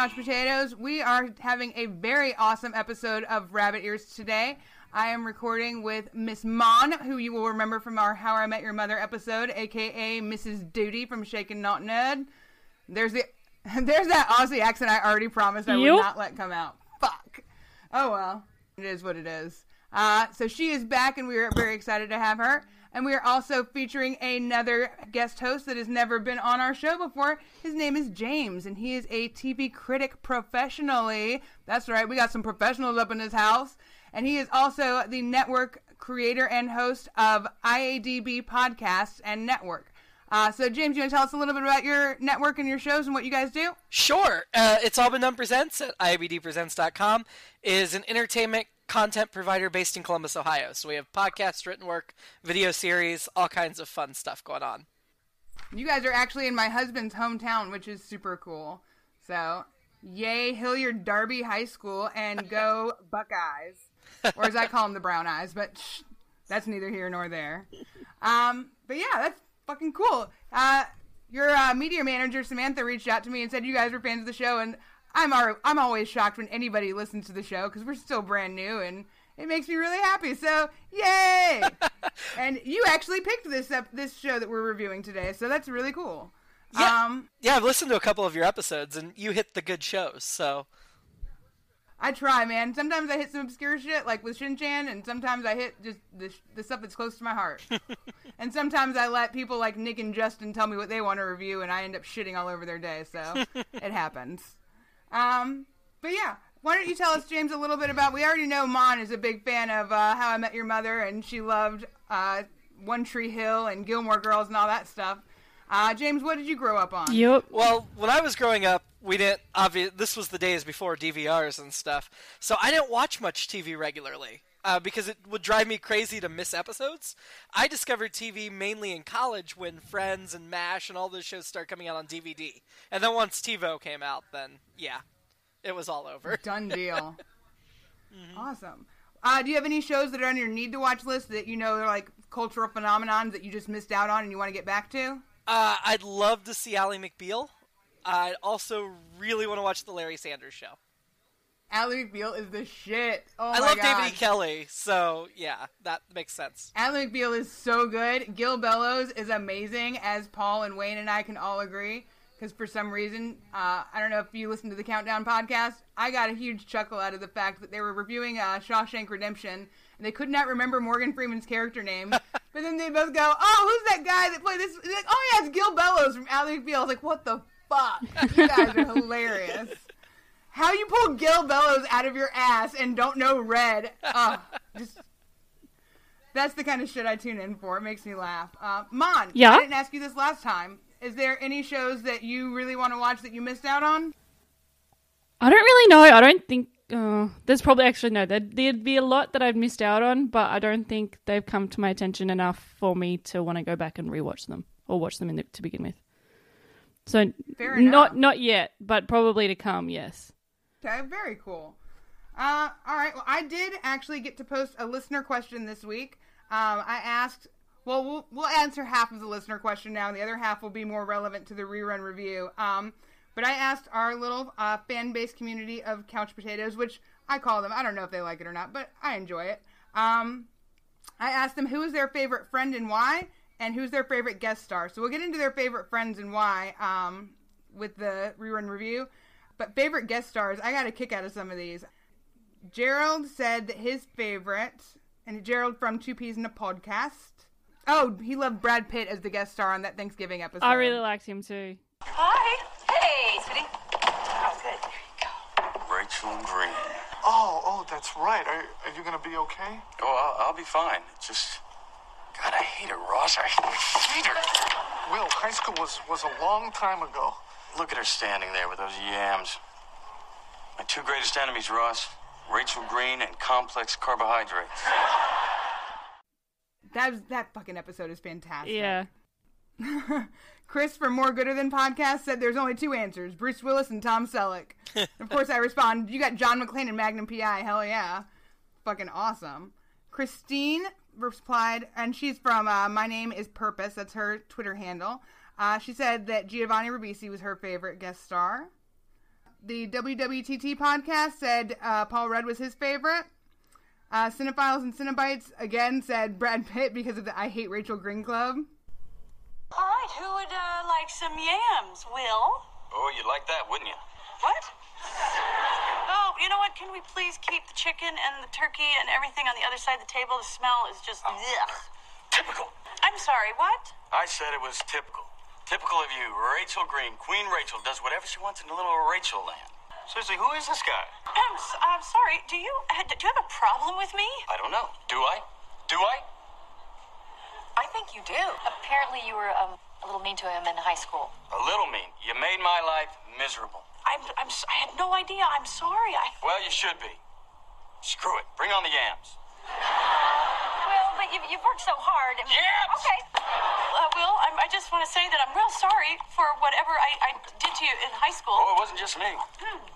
Couch Potatoes. We are having a very awesome episode of Rabbit Ears today. I am recording with Miss Mon, who you will remember from our How I Met Your Mother episode, aka Mrs. Duty from Shaken Not Ned. There's the there's that Aussie accent I already promised I Yep. would not let come out. Fuck. Oh well, it is what it is. Uh, so she is back, and we are very excited to have her. And we are also featuring another guest host that has never been on our show before. His name is James, and he is a TV critic professionally. That's right, we got some professionals up in his house. And he is also the network creator and host of IADB Podcasts and Network. Uh, so, James, you want to tell us a little bit about your network and your shows and what you guys do? Sure. Uh, it's All But None Presents at IABDpresents.com is an entertainment content provider based in Columbus, Ohio. So we have podcasts, written work, video series, all kinds of fun stuff going on. You guys are actually in my husband's hometown, which is super cool. So, yay, Hilliard Darby High School and go Buckeyes. Or as I call them, the Brown Eyes, but shh, that's neither here nor there. Um, but yeah, that's fucking cool. Uh, your uh, media manager, Samantha, reached out to me and said you guys were fans of the show, and I'm, I'm always shocked when anybody listens to the show because we're still brand new and it makes me really happy. So, yay! and you actually picked this up this show that we're reviewing today, so that's really cool. Yeah. Um, Yeah, I've listened to a couple of your episodes, and you hit the good shows. So I try, man. Sometimes I hit some obscure shit, like with Shin-Chan, and sometimes I hit just the, the stuff that's close to my heart. and sometimes I let people like Nick and Justin tell me what they want to review, and I end up shitting all over their day, so it happens. Um, but yeah, why don't you tell us, James, a little bit about? We already know Mon is a big fan of uh, How I Met Your Mother, and she loved uh, One Tree Hill and Gilmore Girls and all that stuff. Uh, James, what did you grow up on? Yep. Well, when I was growing up, we didn't. Obvi- this was the days before DVRs and stuff, so I didn't watch much TV regularly uh, because it would drive me crazy to miss episodes. I discovered TV mainly in college when Friends and MASH and all those shows started coming out on DVD, and then once TiVo came out, then yeah, it was all over. Done deal. Awesome. Uh, do you have any shows that are on your need to watch list that you know are like cultural phenomenons that you just missed out on and you want to get back to? Uh, I'd love to see Ally McBeal. I also really want to watch the Larry Sanders Show. Ally McBeal is the shit. Oh I love god. David E. Kelley, so yeah, that makes sense. Ally McBeal is so good. Gil Bellows is amazing, as Paul and Wayne and I can all agree. Because for some reason, uh, I don't know if you listened to the Countdown podcast, I got a huge chuckle out of the fact that they were reviewing uh, Shawshank Redemption, and they could not remember Morgan Freeman's character name. but then they both go, "Oh, who's that guy that played this?" Like, "Oh yeah, it's Gil Bellows from Ally McBeal." I was like, "What the fuck? You guys are hilarious." How you pull Gil Bellows out of your ass and don't know Red? Uh, just that's the kind of shit I tune in for. It makes me laugh. Uh, Mon, Yeah? I didn't ask you this last time. Is there any shows that you really want to watch that you missed out on? I don't really know. I don't think uh, there's probably actually no. There'd, there'd be a lot that I've missed out on, but I don't think they've come to my attention enough for me to want to go back and rewatch them or watch them in the, to begin with. So Fair enough. not not yet, but probably to come. Yes. Okay, very cool. Uh, all right. Well, I did actually get to post a listener question this week. Um, I asked. Well, well, we'll answer half of the listener question now, and the other half will be more relevant to the rerun review. Um, but I asked our little uh, fan base community of couch potatoes, which I call them. I don't know if they like it or not, but I enjoy it. Um, I asked them who is their favorite friend and why, and who's their favorite guest star. So we'll get into their favorite friends and why um, with the rerun review. But favorite guest stars, I got a kick out of some of these. Gerald said that his favorite, and Gerald from Two Peas in a Podcast. Oh, he loved Brad Pitt as the guest star on that Thanksgiving episode. I really liked him too. Hi. Hey, sweetie. Oh, good. There you go. Rachel Green. Oh, oh, that's right. Are, are you gonna be okay? Oh, I'll, I'll be fine. It's just, God, I hate her, Ross. I hate her. Will, high school was, was a long time ago. Look at her standing there with those yams. My two greatest enemies, Ross. Rachel Green and complex carbohydrates. That was, that fucking episode is fantastic. Yeah. Chris from More Gooder Than Podcast said there's only two answers: Bruce Willis and Tom Selleck. of course, I respond, "You got John McClane and Magnum PI. Hell yeah, fucking awesome." Christine replied, and she's from uh, My Name Is Purpose. That's her Twitter handle. Uh, she said that Giovanni Ribisi was her favorite guest star. The WWTT podcast said uh, Paul Rudd was his favorite. Uh, Cinephiles and Cinebites again said Brad Pitt because of the I Hate Rachel Green Club. All right, who would uh, like some yams, Will? Oh, you'd like that, wouldn't you? What? Oh, you know what? Can we please keep the chicken and the turkey and everything on the other side of the table? The smell is just. Ugh. Typical. I'm sorry, what? I said it was typical. Typical of you. Rachel Green, Queen Rachel, does whatever she wants in the little Rachel land. Seriously, who is this guy? I'm, s- I'm sorry. Do you do you have a problem with me? I don't know. Do I? Do I? I think you do. Apparently, you were um, a little mean to him in high school. A little mean. You made my life miserable. I'm, I'm s- I had no idea. I'm sorry. I. Well, you should be. Screw it. Bring on the yams. Well, but you've, you've worked so hard. I mean- Yams! Okay. Uh, Will, I'm, I just want to say that I'm real sorry for whatever I, I did to you in high school. Oh, it wasn't just me.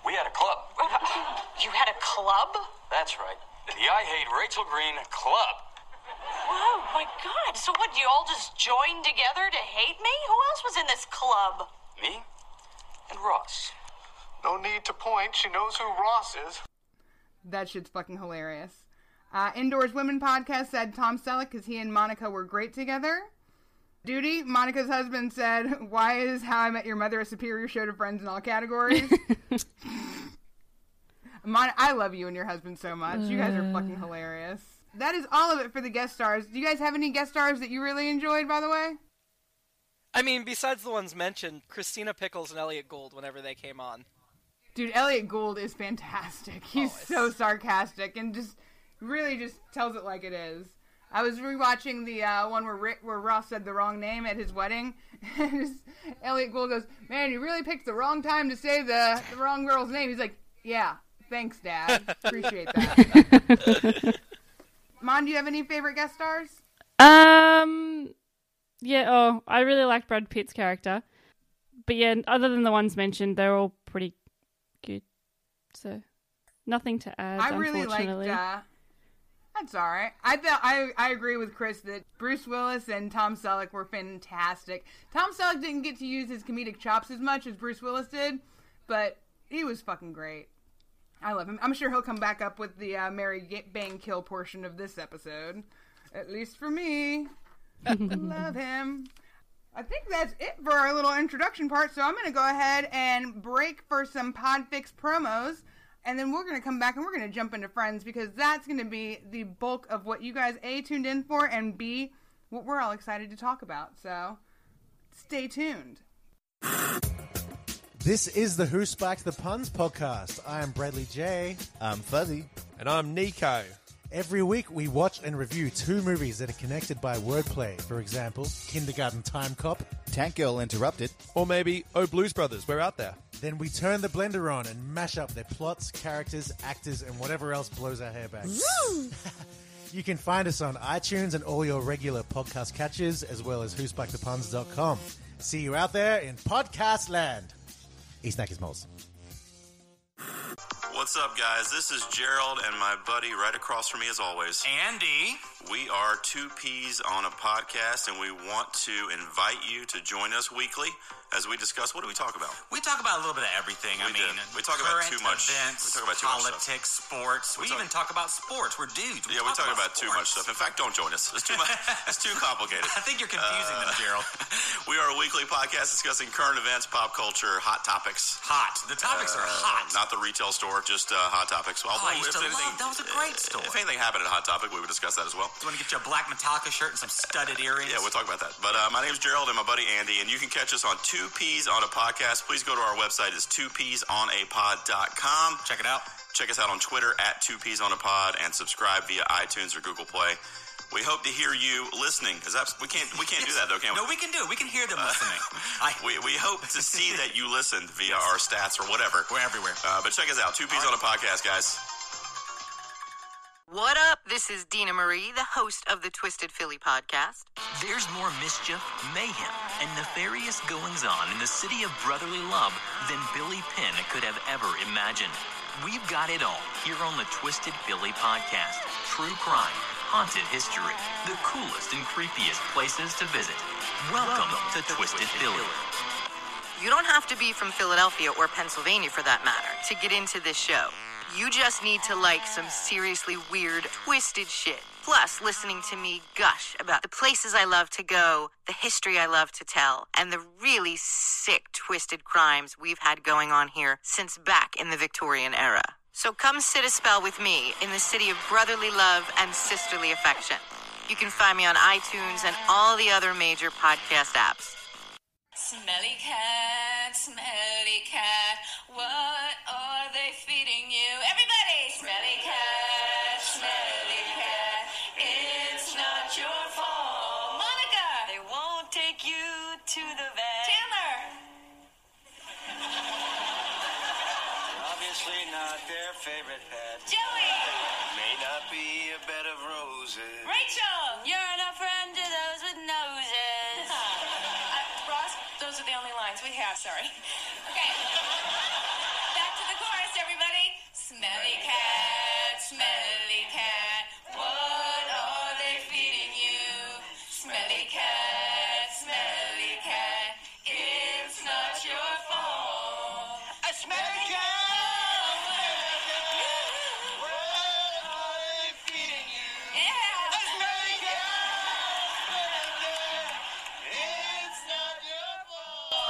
We had a club. You had a club? That's right. The I Hate Rachel Green Club. Oh my God! So what? You all just joined together to hate me? Who else was in this club? Me and Ross. No need to point. She knows who Ross is. That shit's fucking hilarious. Uh, Indoors Women podcast said Tom Selleck because he and Monica were great together. Duty, Monica's husband said, Why is How I Met Your Mother a superior show to Friends in all categories? Mon- I love you and your husband so much. You guys are fucking uh. hilarious. That is all of it for the guest stars. Do you guys have any guest stars that you really enjoyed, by the way? I mean, besides the ones mentioned, Christina Pickles and Elliott Gould whenever they came on. Dude, Elliott Gould is fantastic. He's Oh, it's- so sarcastic and just really just tells it like it is. I was rewatching the uh, one where Rick, where Ross said the wrong name at his wedding, and his, Elliott Gould goes, "Man, you really picked the wrong time to say the the wrong girl's name." He's like, "Yeah, thanks, Dad. Appreciate that." Mon, do you have any favorite guest stars? Um, yeah. Oh, I really liked Brad Pitt's character, but yeah, other than the ones mentioned, they're all pretty good. So, nothing to add. I really liked. Uh, that's all right. I I I agree with Chris that Bruce Willis and Tom Selleck were fantastic. Tom Selleck didn't get to use his comedic chops as much as Bruce Willis did, but he was fucking great. I love him. I'm sure he'll come back up with the uh, Mary Ga- Bang kill portion of this episode, at least for me. love him. I think that's it for our little introduction part. So I'm going to go ahead and break for some Podfix promos, and then we're going to come back and we're going to jump into Friends because that's going to be the bulk of what you guys A tuned in for and B what we're all excited to talk about. So stay tuned. This is the Who Spiked the Puns podcast. I am Bradley J. I'm Fuzzy. And I'm Nico. Every week we watch and review two movies that are connected by wordplay. For example, Kindergarten Time Cop. Tank Girl Interrupted. Or maybe Oh Blues Brothers, we're out there. Then we turn the blender on and mash up their plots, characters, actors, and whatever else blows our hair back. you can find us on iTunes and all your regular podcast catches, as well as whospikethepuns.com. See you out there in podcast land. Eat Snackers Moles. What's up, guys? This is Gerald and my buddy right across from me, as always. Andy. We are Two Peas on a podcast, and we want to invite you to join us weekly as we discuss. What do we talk about? We talk about a little bit of everything. I We mean, do. We talk about too much- Events, we talk about too much politics, sports. We, We talk- even talk about sports. We're dudes. yeah, we talk about, too much stuff. In fact, don't join us. It's too much. it's too complicated. I think you're confusing them, Gerald. We are a weekly podcast discussing current events, pop culture, hot topics. Hot. The topics are Uh, hot. Not the retail store, just uh, hot topics. Well, Oh, I used to anything, love- that was a great store. If anything happened at Hot Topic, we would discuss that as well. Do you want to get you a black Metallica shirt and some studded earrings? Yeah, we'll talk about that. But uh, my name's Gerald and my buddy Andy, and you can catch us on Two Peas on a Podcast. Please go to our website. It's twopeasonapod.com. Check it out. Check us out on Twitter at Two Peas on a Pod and subscribe via iTunes or Google Play. We hope to hear you listening because we can't we can't do that though, can we? No, we can do it. We can hear them listening. I, We, we hope to see that you listened via our stats or whatever. we're everywhere. Uh, but check us out. Two Peas on a Podcast, guys. What up? This is Dina Marie, the host of the Twisted Philly podcast. There's more mischief, mayhem, and nefarious goings on in the city of brotherly love than Billy Penn could have ever imagined. We've got it all here on the Twisted Philly podcast. True crime, haunted history, the coolest and creepiest places to visit. Welcome, to, Twisted, Philly. You don't have to be from Philadelphia or Pennsylvania for that matter to get into this show. You just need to like some seriously weird, twisted shit. Plus, listening to me gush about the places I love to go, the history I love to tell, and the really sick, twisted crimes we've had going on here since back in the Victorian era. So come sit a spell with me in the city of brotherly love and sisterly affection. You can find me on iTunes and all the other major podcast apps. Smelly cat, smelly cat, what are they feeding you? Everybody! Smelly cat,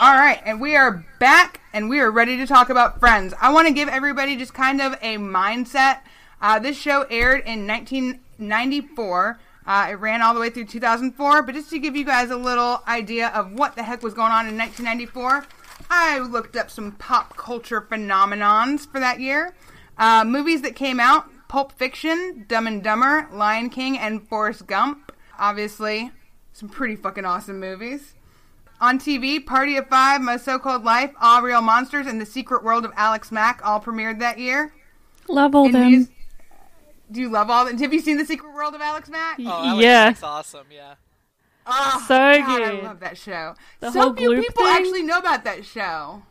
All right, and we are back and we are ready to talk about Friends. I want to give everybody just kind of a mindset. Uh, this show aired in 1994. Uh, it ran all the way through 2004, but just to give you guys a little idea of what the heck was going on in 1994, I looked up some pop culture phenomenons for that year. Uh, movies that came out Pulp Fiction, Dumb and Dumber, Lion King, and Forrest Gump. Obviously, some pretty fucking awesome movies. On TV, Party of Five, My So Called Life, All Real Monsters, and The Secret World of Alex Mack all premiered that year. Love all In them. mus- Do you love all them? Have you seen The Secret World of Alex Mack? Oh, Alex yeah. Mack's awesome. Yeah. Oh, So God, I love that show. The so whole few people thing? actually know about that show.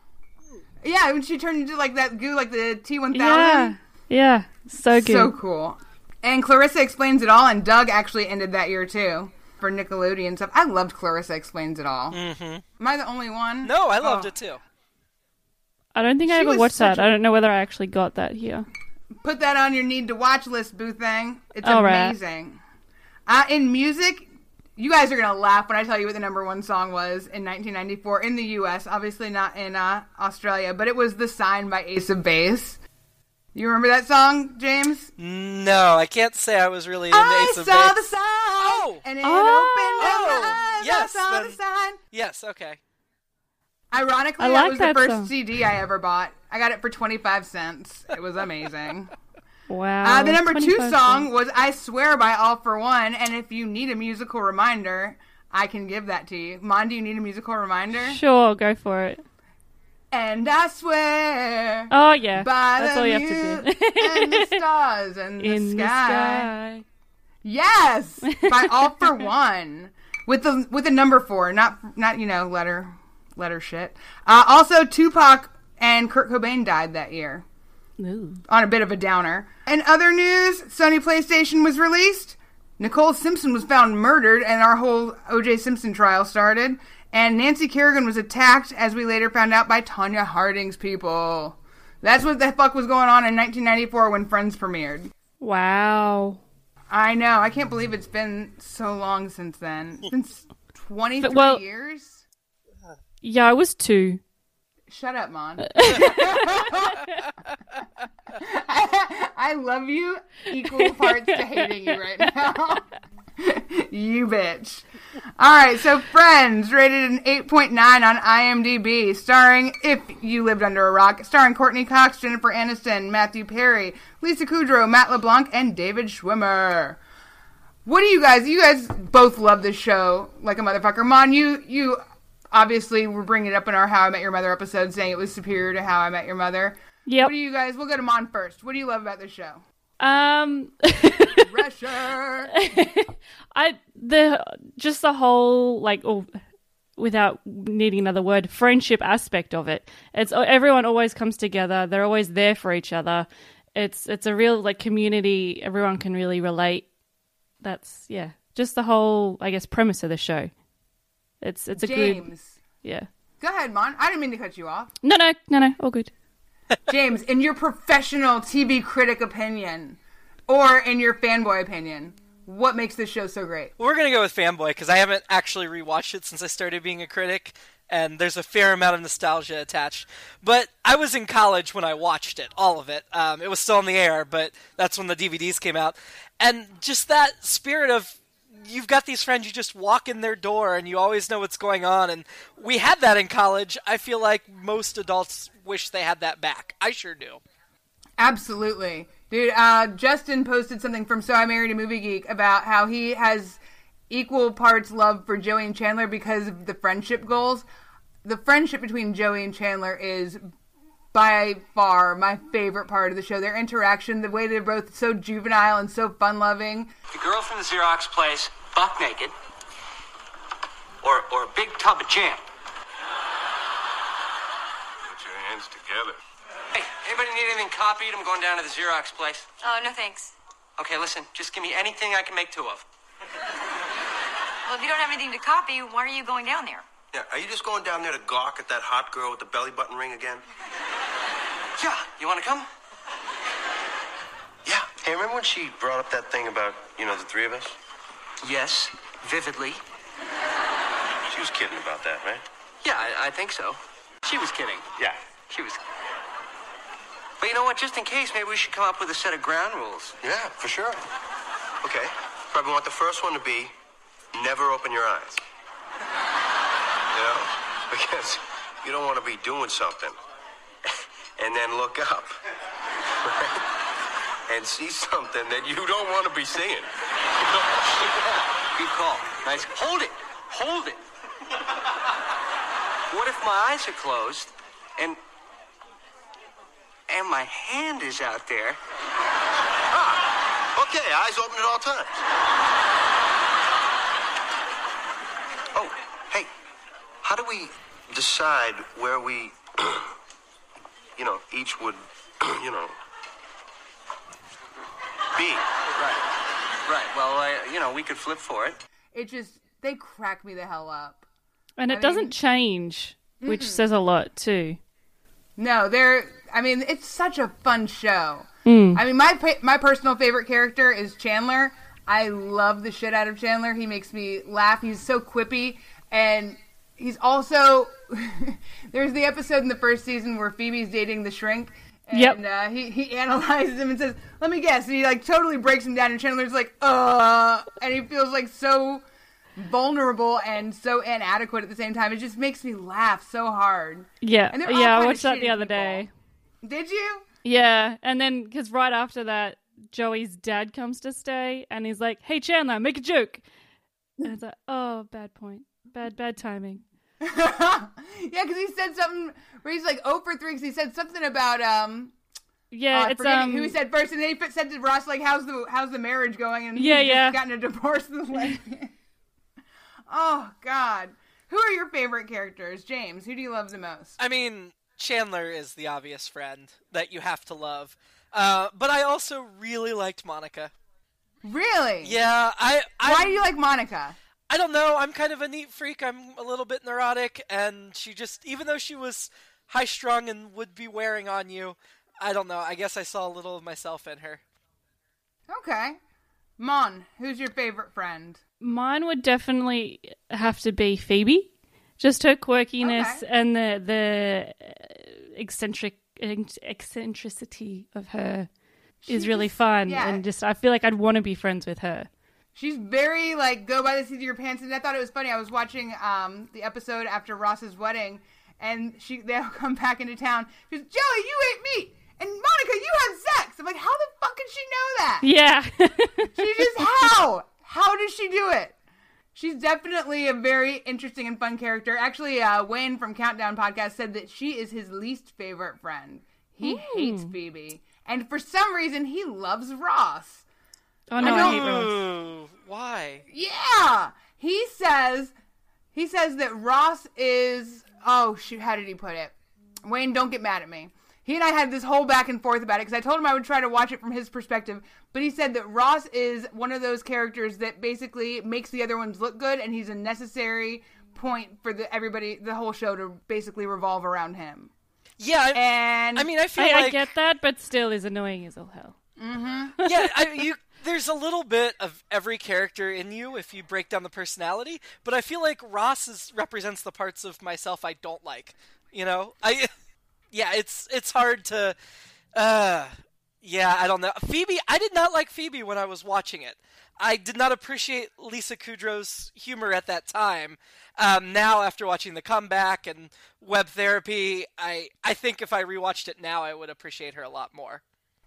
Yeah, when she turned into like that goo, like the T one Yeah. thousand. Yeah. So good. So cool. And Clarissa explains it all, and Doug actually ended that year too for Nickelodeon stuff. I loved Clarissa explains it all. Mm-hmm. Am I the only one? No, I loved Oh. it too. I don't think I She ever watched such that. a- I don't know whether I actually got that here. Put that on your need to watch list, Boo Thing. It's All right. amazing. Uh, in music, you guys are gonna laugh when I tell you what the number one song was in 1994 in the U.S. Obviously not in uh, Australia, but it was "The Sign" by Ace of Base. You remember that song, James? No, I can't say I was really into I Ace of saw the sign, and it Oh. opened up Oh, my eyes. yes, I saw then- the sign. Yes, okay. Ironically, I that was that the first song. CD I ever bought. I got it for 25 cents. It was amazing. Wow. Uh, the number two song cents. was I Swear by All for One, and if you need a musical reminder, I can give that to you. Mon, do you need a musical reminder? Sure, go for it. And I swear Oh yeah, by that's the all you have to do. and the stars and the In sky. the sky. Yes, by All for One with the with the number four, not not you know letter letter shit. Uh, also, Tupac and Kurt Cobain died that year. Ooh. on a bit of a downer. In other news, Sony PlayStation was released. Nicole Simpson was found murdered, and our whole O.J. Simpson trial started. And Nancy Kerrigan was attacked, as we later found out, by Tonya Harding's people. That's what the fuck was going on in 1994 when Friends premiered. Wow. I know. I can't believe it's been so long since then. It's been 23 well- years. Yeah, I was two. Shut up, Mon. I, I love you equal parts to hating you right now. you bitch. All right, so Friends rated an 8.9 on IMDb, starring If You Lived Under a Rock, starring Courteney Cox, Jennifer Aniston, Matthew Perry, Lisa Kudrow, Matt LeBlanc, and David Schwimmer. What do you guys? You guys both love this show like a motherfucker. Mon, you you obviously were bringing it up in our How I Met Your Mother episode, saying it was superior to How I Met Your Mother. Yep. What do you guys? We'll go to Mon first. What do you love about this show? Um, Pressure. I the just the whole like or without needing another word, friendship aspect of it. It's everyone always comes together. They're always there for each other. It's it's a real like community. Everyone can really relate. That's yeah, just the whole I guess premise of the show. It's it's a good yeah. Go ahead, Mon. I didn't mean to cut you off. No, no, no, no. All good. James, in your professional TV critic opinion, or in your fanboy opinion, what makes this show so great? We're gonna go with fanboy because I haven't actually rewatched it since I started being a critic, and there's a fair amount of nostalgia attached. But I was in college when I watched it, all of it. Um, it was still on the air, but that's when the DVDs came out, and just that spirit of you've got these friends you just walk in their door and you always know what's going on and we had that in college i feel like most adults wish they had that back i sure do Absolutely. Dude, uh, Justin posted something from So I Married a Movie Geek about how he has equal parts love for Joey and Chandler because of the friendship goals. The friendship between Joey and Chandler is by far my favorite part of the show. Their interaction, the way they're both so juvenile and so fun loving. The girl from the Xerox place, buck naked, or or a big tub of jam. Put your hands together. Hey, anybody need anything copied? I'm going down to the Xerox place. Oh, no thanks. Okay, listen, just give me anything I can make two of. Well, if you don't have anything to copy, why are you going down there? Yeah, are you just going down there to gawk at that hot girl with the belly button ring again? Yeah, you want to come? Yeah. Hey, remember when she brought up that thing about, you know, the three of us? Yes, vividly. She was kidding about that, right? Yeah, I, I think so. She was kidding. Yeah. She was. But you know what? Just in case, maybe we should come up with a set of ground rules. Yeah, for sure. Okay. Probably want the first one to be never open your eyes. You know? Because you don't want to be doing something and then look up and see something that you don't want to be seeing. Good call. Nice. Hold it. Hold it. What if my eyes are closed and and my hand is out there? Ah, okay, eyes open at all times. Oh, hey, how do we decide where we, you know, each would, you know, be? Right. Right. Well, uh, you know, we could flip for it. It just, they crack me the hell up. And it I doesn't mean- change, which Mm-mm. says a lot too. No, they're. I mean, it's such a fun show. Mm. I mean, my my personal favorite character is Chandler. I love the shit out of Chandler. He makes me laugh. He's so quippy, and he's also. there's the episode in the first season where Phoebe's dating the shrink. And Yep. uh, he he analyzes him and says, "Let me guess." And he like totally breaks him down, and Chandler's like, "Uh," and he feels like so vulnerable and so inadequate at the same time. It just makes me laugh so hard. Yeah, yeah. I watched that the other people. day. Did you? Yeah, and then because right after that, Joey's dad comes to stay, and he's like, "Hey Chandler, make a joke." And it's like, "Oh, bad point, bad bad timing." yeah, because he said something where he's like, "Oh for 3 because he said something about um. Yeah, uh, it's um. who he said first, and then he said to Ross like, "How's the how's the marriage going?" And Yeah, he's just yeah. gotten a divorce. with lesbian. oh God, who are your favorite characters, James? Who do you love the most? I mean, Chandler is the obvious friend that you have to love. Uh, but I also really liked Monica. Really? Yeah, I. I Why do you like Monica? I don't know. I'm kind of a neat freak. I'm a little bit neurotic, and she just, even though she was high strung and would be wearing on you, I don't know. I guess I saw a little of myself in her. Okay, Mon, who's your favorite friend? Mine would definitely have to be Phoebe. Just her quirkiness Okay. and the the uh, eccentric eccentricity of her is She really fun, yeah. and just I feel like I'd want to be friends with her. She's very like go by the seat of your pants, and I thought it was funny. I was watching um the episode after Ross's wedding, and she they all come back into town. She goes, "Joey, you ate meat, and Monica, you had sex." I'm like, how the fuck can she know that? Yeah, She just how how does she do it? She's definitely a very interesting and fun character. Actually, uh, Wayne from Countdown Podcast said that she is his least favorite friend. He hates Phoebe, and for some reason, he loves Ross. Oh no, I, don't- hate Ross. Why? Yeah, he says he says that Ross is. Oh shoot, how did he put it? Wayne, don't get mad at me. He and I had this whole back and forth about it because I told him I would try to watch it from his perspective, but he said that Ross is one of those characters that basically makes the other ones look good, and he's a necessary point for the everybody, the whole show to basically revolve around him. Yeah, and I mean, I feel I, like I get that, but still is annoying as all hell. Mm-hmm. yeah, I, you. There's a little bit of every character in you if you break down the personality, but I feel like Ross is, represents the parts of myself I don't like. You know, I yeah, it's it's hard to. Uh, yeah, I don't know. Phoebe, I did not like Phoebe when I was watching it. I did not appreciate Lisa Kudrow's humor at that time. Um, now, after watching the comeback and web therapy, I I think if I rewatched it now, I would appreciate her a lot more.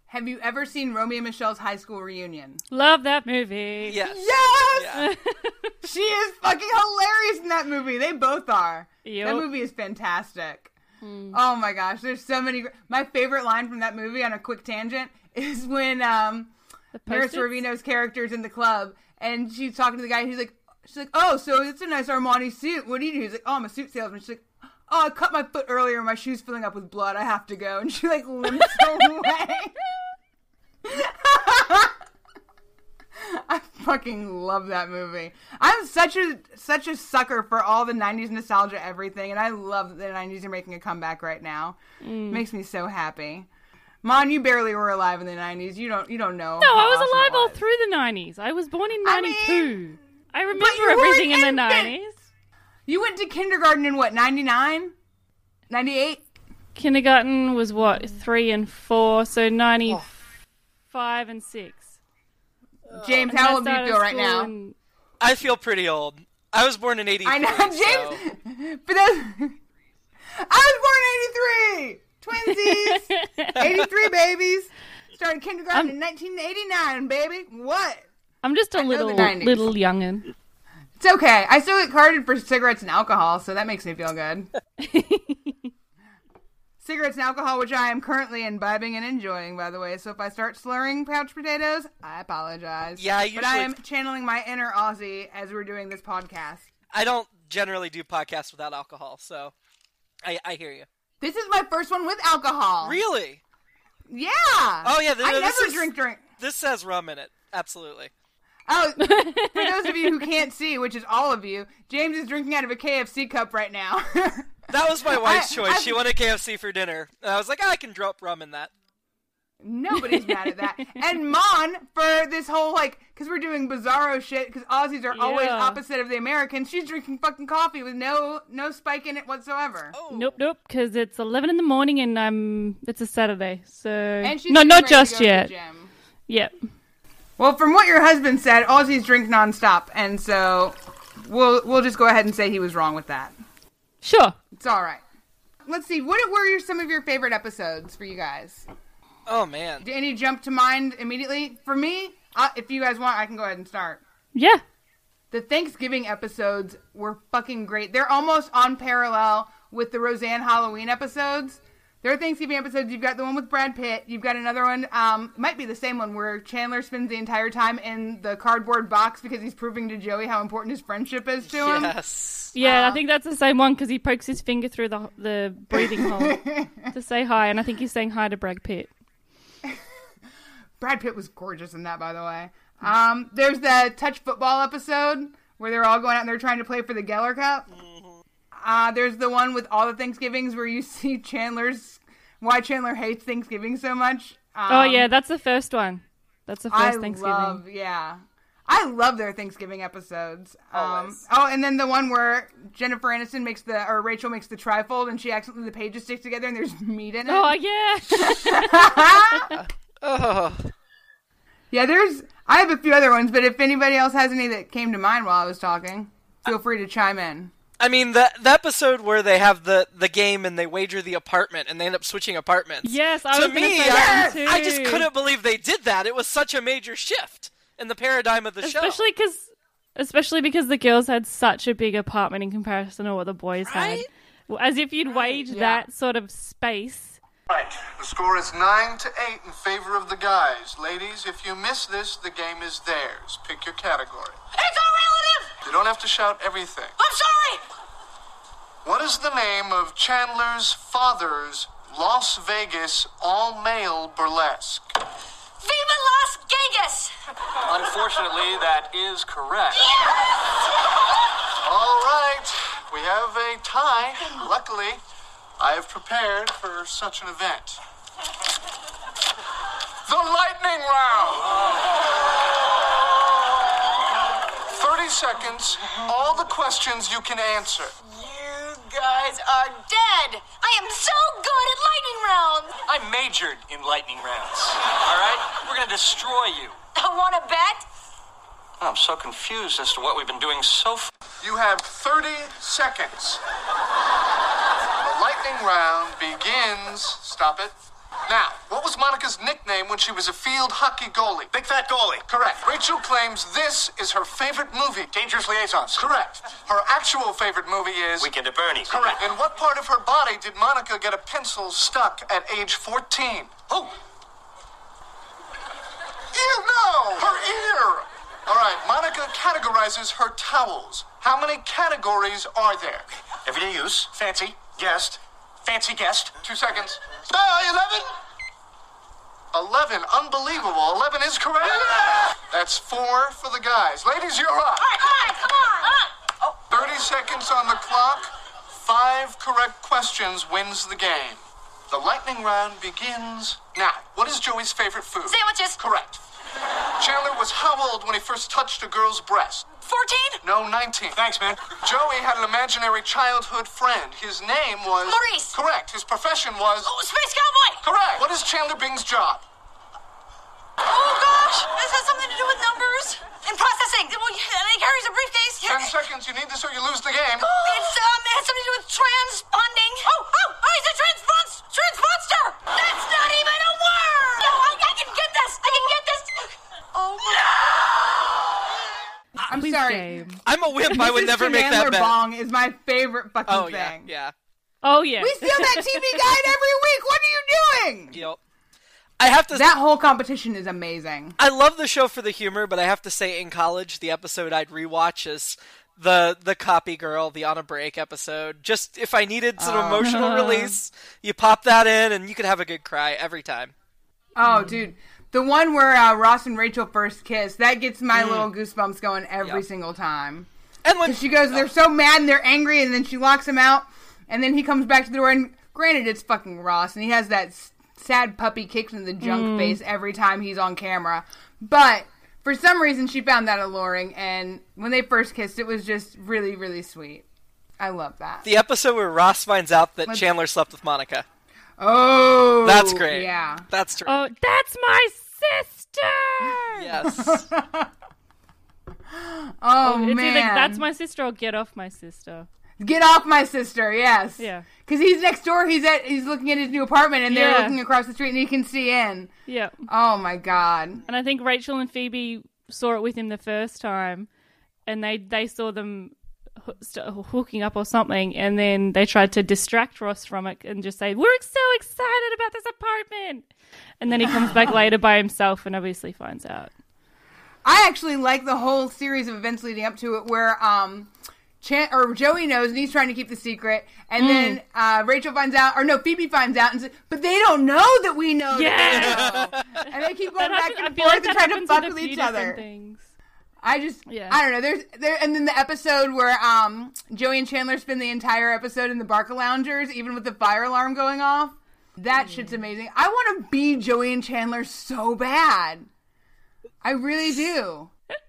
Have you ever seen Romy and Michele's high school reunion? Love that movie. Yes. Yes! she is fucking hilarious in that movie. They both are. Yep. That movie is fantastic. Hmm. Oh my gosh, there's so many. My favorite line from that movie on a quick tangent is when um, Nurse Post-its? Ravino's character's in the club and she's talking to the guy. And he's like, she's like, oh, so it's a nice Armani suit. What do you do? He's like, oh, I'm a suit salesman. She's like, oh, I cut my foot earlier. My shoe's filling up with blood. I have to go. And she like limps away. I fucking love that movie. I'm such a such a sucker for all the '90s nostalgia, everything, and I love that the '90s are making a comeback right now. Mm. Makes me so happy. Mon, you barely were alive in the '90s. You don't you don't know. No, I was awesome alive it all through the 90s. I was born in I 92. I, remember everything in the infant. 90s. You went to kindergarten in what? '99, '98. Kindergarten was what? 3 and 4, so 95 and 6. Uh, James, And how old do you feel right now? in- I feel pretty old. I was born in '83. I know, James. But that's, I was born in '83. Twinsies. '83 babies. Started kindergarten in 1989, baby. What? I'm just a I little 90s. little youngin. It's okay. I still get carded for cigarettes and alcohol, so that makes me feel good. cigarettes and alcohol, which I am currently imbibing and enjoying, by the way. So if I start slurring pouch potatoes, I apologize. Yeah, I but I am channeling my inner Aussie as we're doing this podcast. I don't generally do podcasts without alcohol, so I, I hear you. This is my first one with alcohol. Really? Yeah. Oh yeah, th- I no, this never is- drink drink. This has rum in it. Absolutely. Oh, for those of you who can't see, which is all of you, James is drinking out of a KFC cup right now. That was my wife's I- choice. I- she wanted KFC for dinner, and I was like, "Ah, I can drop rum in that. Nobody's mad at that. And Mon, for this whole, like, because we're doing bizarro shit, because Aussies are always opposite of the Americans, she's drinking fucking coffee with no no spike in it whatsoever. Oh. Nope, nope, because it's 11 in the morning and I'm it's a Saturday. So And she's No, not just go to the yet. gym. Yep. Well, from what your husband said, Aussies drink nonstop, and so we'll we'll just go ahead and say he was wrong with that. Sure. It's all right. Let's see. What were your, some of your favorite episodes for you guys? Oh man. Did any jump to mind immediately? For me, uh, if you guys want, I can go ahead and start. Yeah. The Thanksgiving episodes were fucking great. They're almost on parallel with the Roseanne Halloween episodes. There are Thanksgiving episodes. You've got the one with Brad Pitt. You've got another one. Um, it might be the same one where Chandler spends the entire time in the cardboard box because he's proving to Joey how important his friendship is to him. Yes. Yeah, I think that's the same one because he pokes his finger through the the breathing hole to say hi, and I think he's saying hi to Brad Pitt. Brad Pitt was gorgeous in that, by the way. Um, there's the touch football episode where they're all going out and they're trying to play for the Geller Cup. Uh, there's the one with all the Thanksgivings where you see Chandler's why Chandler hates Thanksgiving so much. Um, oh yeah, that's the first one. That's the first I Thanksgiving. love yeah. I love their Thanksgiving episodes. Um, oh, and then the one where Jennifer Aniston makes the or Rachel makes the trifold and she accidentally the pages stick together and there's meat in it. Oh yeah. Oh. Yeah, there's. I have a few other ones, but if anybody else has any that came to mind while I was talking, feel free to chime in. I mean, the the episode where they have the the game and they wager the apartment and they end up switching apartments. Yes, I to was me, say I, that too. I just couldn't believe they did that. It was such a major shift in the paradigm of the show. especially because especially because the girls had such a big apartment in comparison to what the boys had. As if you'd wage that sort of space. Right. The score is nine to eight in favor of the guys. Ladies, if you miss this, the game is theirs. Pick your category. It's all relative! You don't have to shout everything. I'm sorry! What is the name of Chandler's father's Las Vegas all male burlesque? Viva Las Vegas! Unfortunately, that is correct. Yes! All right. We have a tie. Luckily, I have prepared for such an event. The lightning round! 30 seconds, all the questions you can answer. You guys are dead. I am so good at lightning rounds. I majored in lightning rounds. All right? We're going to destroy you. I want to bet? Oh, I'm so confused as to what we've been doing so far. You have 30 seconds. The lightning round begins. Stop it. Now, what was Monica's nickname when she was a field hockey goalie? Big fat goalie. Correct. Rachel claims this is her favorite movie. Dangerous Liaisons. Correct. Her actual favorite movie is Weekend at Bernie's. Correct. In what part of her body did Monica get a pencil stuck at age 14? Oh. You know! Her ear! All right, Monica categorizes her towels. How many categories are there? Everyday use, fancy, guest, fancy guest. Two seconds. Uh, 11? 11. Unbelievable. 11 is correct. That's four for the guys. Ladies, you're up. All right, all right, come on. 30 seconds on the clock. Five correct questions wins the game. The lightning round begins now. What is Joey's favorite food? Sandwiches. Correct. Chandler was how old when he first touched a girl's breast? 14? No, 19. Thanks, man. Joey had an imaginary childhood friend. His name was. Maurice. Correct. His profession was. Oh, Space Cowboy. Correct. What is Chandler Bing's job? Oh, gosh. This has something to do with numbers. And processing. Well, and he carries a briefcase. Ten seconds. You need this or you lose the game. It's, um, it has something to do with transponding. Oh, oh, oh, he's a transpons, transponster. That's not even a word. No, I, I can get this. I can get this. Oh, I'm Please sorry. game. I'm a wimp. I would never make that Chandler bet. Bong is my favorite fucking thing. Oh yeah, thing. yeah. Oh yeah. We steal that TV guide every week. What are you doing? Yep. I have to. That whole competition is amazing. I love the show for the humor, but I have to say, in college, the episode I'd rewatch is the the copy girl, the on a break episode. Just if I needed some Oh. emotional release, you pop that in, and you could have a good cry every time. Oh, dude. The one where uh, Ross and Rachel first kiss, that gets my Mm. little goosebumps going every Yep. single time. And when she goes, they're so mad and they're angry, and then she locks him out, and then he comes back to the door, and granted, it's fucking Ross, and he has that s- sad puppy kicks in the junk Mm. face every time he's on camera. But for some reason, she found that alluring, and when they first kissed, it was just really, really sweet. I love that. The episode where Ross finds out that Let's- Chandler slept with Monica. Oh, That's great. Yeah. That's true. Oh, that's my sister. Yes. Oh, oh, it's man. either that's my sister or get off my sister. Get off my sister, yes. Yeah. Because he's next door. He's at. He's looking at his new apartment, and they're Yeah. looking across the street, and he can see in. Yeah. Oh my god. And I think Rachel and Phoebe saw it with him the first time, and they they saw them hoo- st- hooking up or something, and then they tried to distract Ross from it and just say, "We're so excited about this apartment," and then he comes back later by himself and obviously finds out. I actually like the whole series of events leading up to it, where um, Chan- or Joey knows, and he's trying to keep the secret, and Mm. then uh, Rachel finds out, or no, Phoebe finds out, and says, but they don't know that we know. they know." and they keep going That back happens- and forth like and trying to fuck with a with few each other. things. I just, Yeah. I don't know. There's there, and then the episode where um Joey and Chandler spend the entire episode in the Barca Loungers, even with the fire alarm going off. That shit's amazing. I want to be Joey and Chandler so bad. I really do.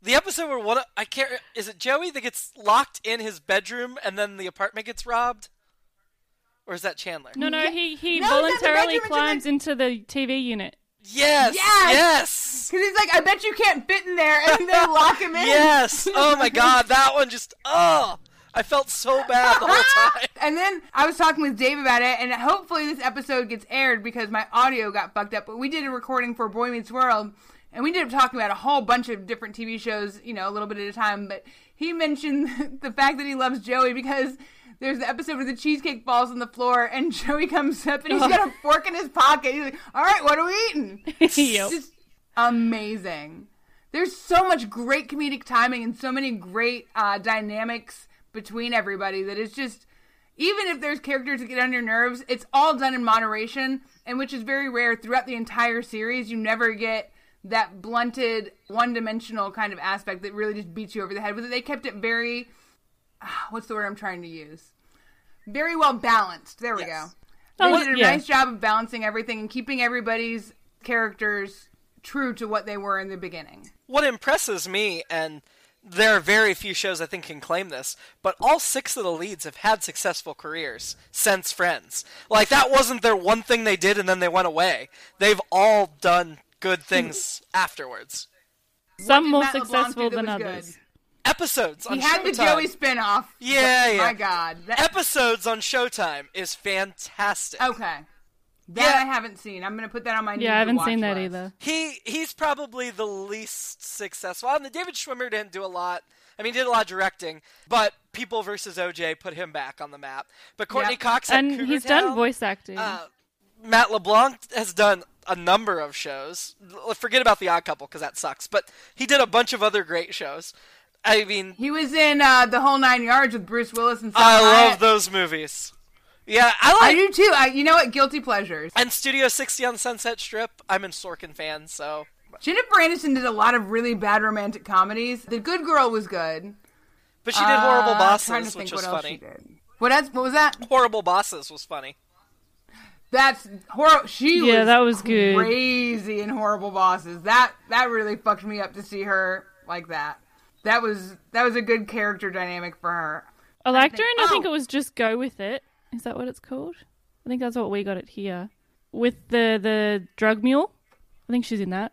The episode where what I can't is it Joey that gets locked in his bedroom and then the apartment gets robbed, or is that Chandler? No, no, he he No, he's in the voluntarily bedroom, it's in climbs into the TV unit. Yes, Yes! yes, Because he's like, I bet you can't fit in there, and they lock him in. yes. Oh my god, that one just oh, I felt so bad the whole time. And then I was talking with Dave about it, and hopefully this episode gets aired because my audio got fucked up. But we did a recording for Boy Meets World, and we ended up talking about a whole bunch of different TV shows, you know, a little bit at a time. But he mentioned the fact that he loves Joey because there's the episode where the cheesecake falls on the floor, and Joey comes up and he's got a fork in his pocket. He's like, "All right, what are we eating?" Yep. Just amazing. There's so much great comedic timing and so many great uh, dynamics between everybody that it's just even if there's characters that get on your nerves, it's all done in moderation, and which is very rare throughout the entire series. You never get that blunted, one-dimensional kind of aspect that really just beats you over the head with it. They kept it very Ah, what's the word I'm trying to use? Very well balanced. There we go. They Oh, did a yeah. nice job of balancing everything and keeping everybody's characters true to what they were in the beginning. What impresses me, and there are very few shows I think can claim this, but all six of the leads have had successful careers since Friends. Like that wasn't their one thing they did and then they went away. They've all done good things afterwards. Some more Matt LeBlanc successful than others. good? Episodes on He had the Showtime. Joey spinoff. Yeah, yeah. My God. That- Episodes on Showtime is fantastic. okay. That Yeah. I haven't seen. I'm gonna put that on my. Yeah, I haven't seen that list. either. He he's probably the least successful. And the David Schwimmer didn't do a lot. I mean, he did a lot of directing, but People versus OJ put him back on the map. But Courteney Yep. Cox had and Cougar he's Town. done voice acting. Uh, Matt LeBlanc has done a number of shows. Forget about The Odd Couple because that sucks. But he did a bunch of other great shows. I mean, He was in uh, the whole nine yards with Bruce Willis and. I Salma love those movies. Yeah, I I do too. I, you know what? Guilty pleasures. And Studio 60 on Sunset Strip. I'm a Sorkin fan, so Jennifer Aniston did a lot of really bad romantic comedies. The Good Girl was good. But she did Horrible Uh, I'm Bosses, trying to think which was what else funny. she did. What else? What was that? Horrible Bosses was funny. That's horrible. She Yeah, was that was good. Crazy in Horrible Bosses. That that really fucked me up to see her like that. That was that was a good character dynamic for her. I liked her, and I think oh. it was just go with it. Is that what it's called? I think that's what we got it here with the the drug mule. I think she's in that.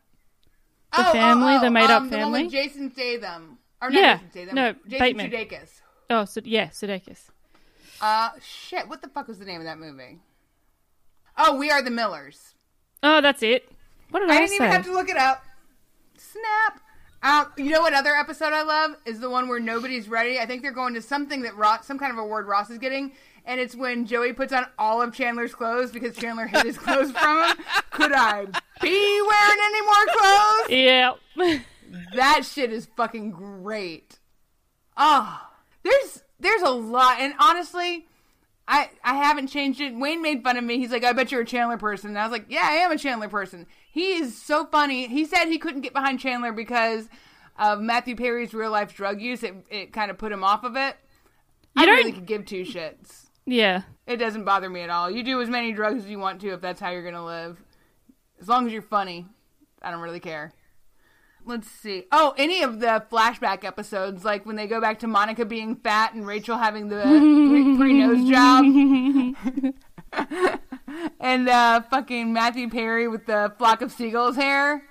The Oh, family, oh, oh, the made up um, The family. with Jason Statham. Or not yeah, Jason Statham. no, Jason Bateman. Sudeikis. Oh, so, yeah, Sudeikis. Uh, shit. What the fuck was the name of that movie? Oh, We Are the Millers. Oh, that's it. What did I, I didn't say? even have to look it up. Snap. Um, you know what other episode I love is the one where nobody's ready. I think they're going to something that Ross, some kind of award Ross is getting, and it's when Joey puts on all of Chandler's clothes because Chandler hid his clothes from him. Could I be wearing any more clothes? Yeah. that shit is fucking great. Oh, there's there's a lot, and honestly, I I haven't changed it. Wayne made fun of me. He's like, "I bet you're a Chandler person." And I was like, "Yeah, I am a Chandler person." He is so funny. He said he couldn't get behind Chandler because of Matthew Perry's real life drug use. It it kind of put him off of it. You I don't- really could give two shits. Yeah. It doesn't bother me at all. You do as many drugs as you want to if that's how you're gonna live. As long as you're funny, I don't really care. Let's see. Oh, any of the flashback episodes, like when they go back to Monica being fat and Rachel having the pre nose job, and uh, fucking Matthew Perry with the flock of seagulls hair.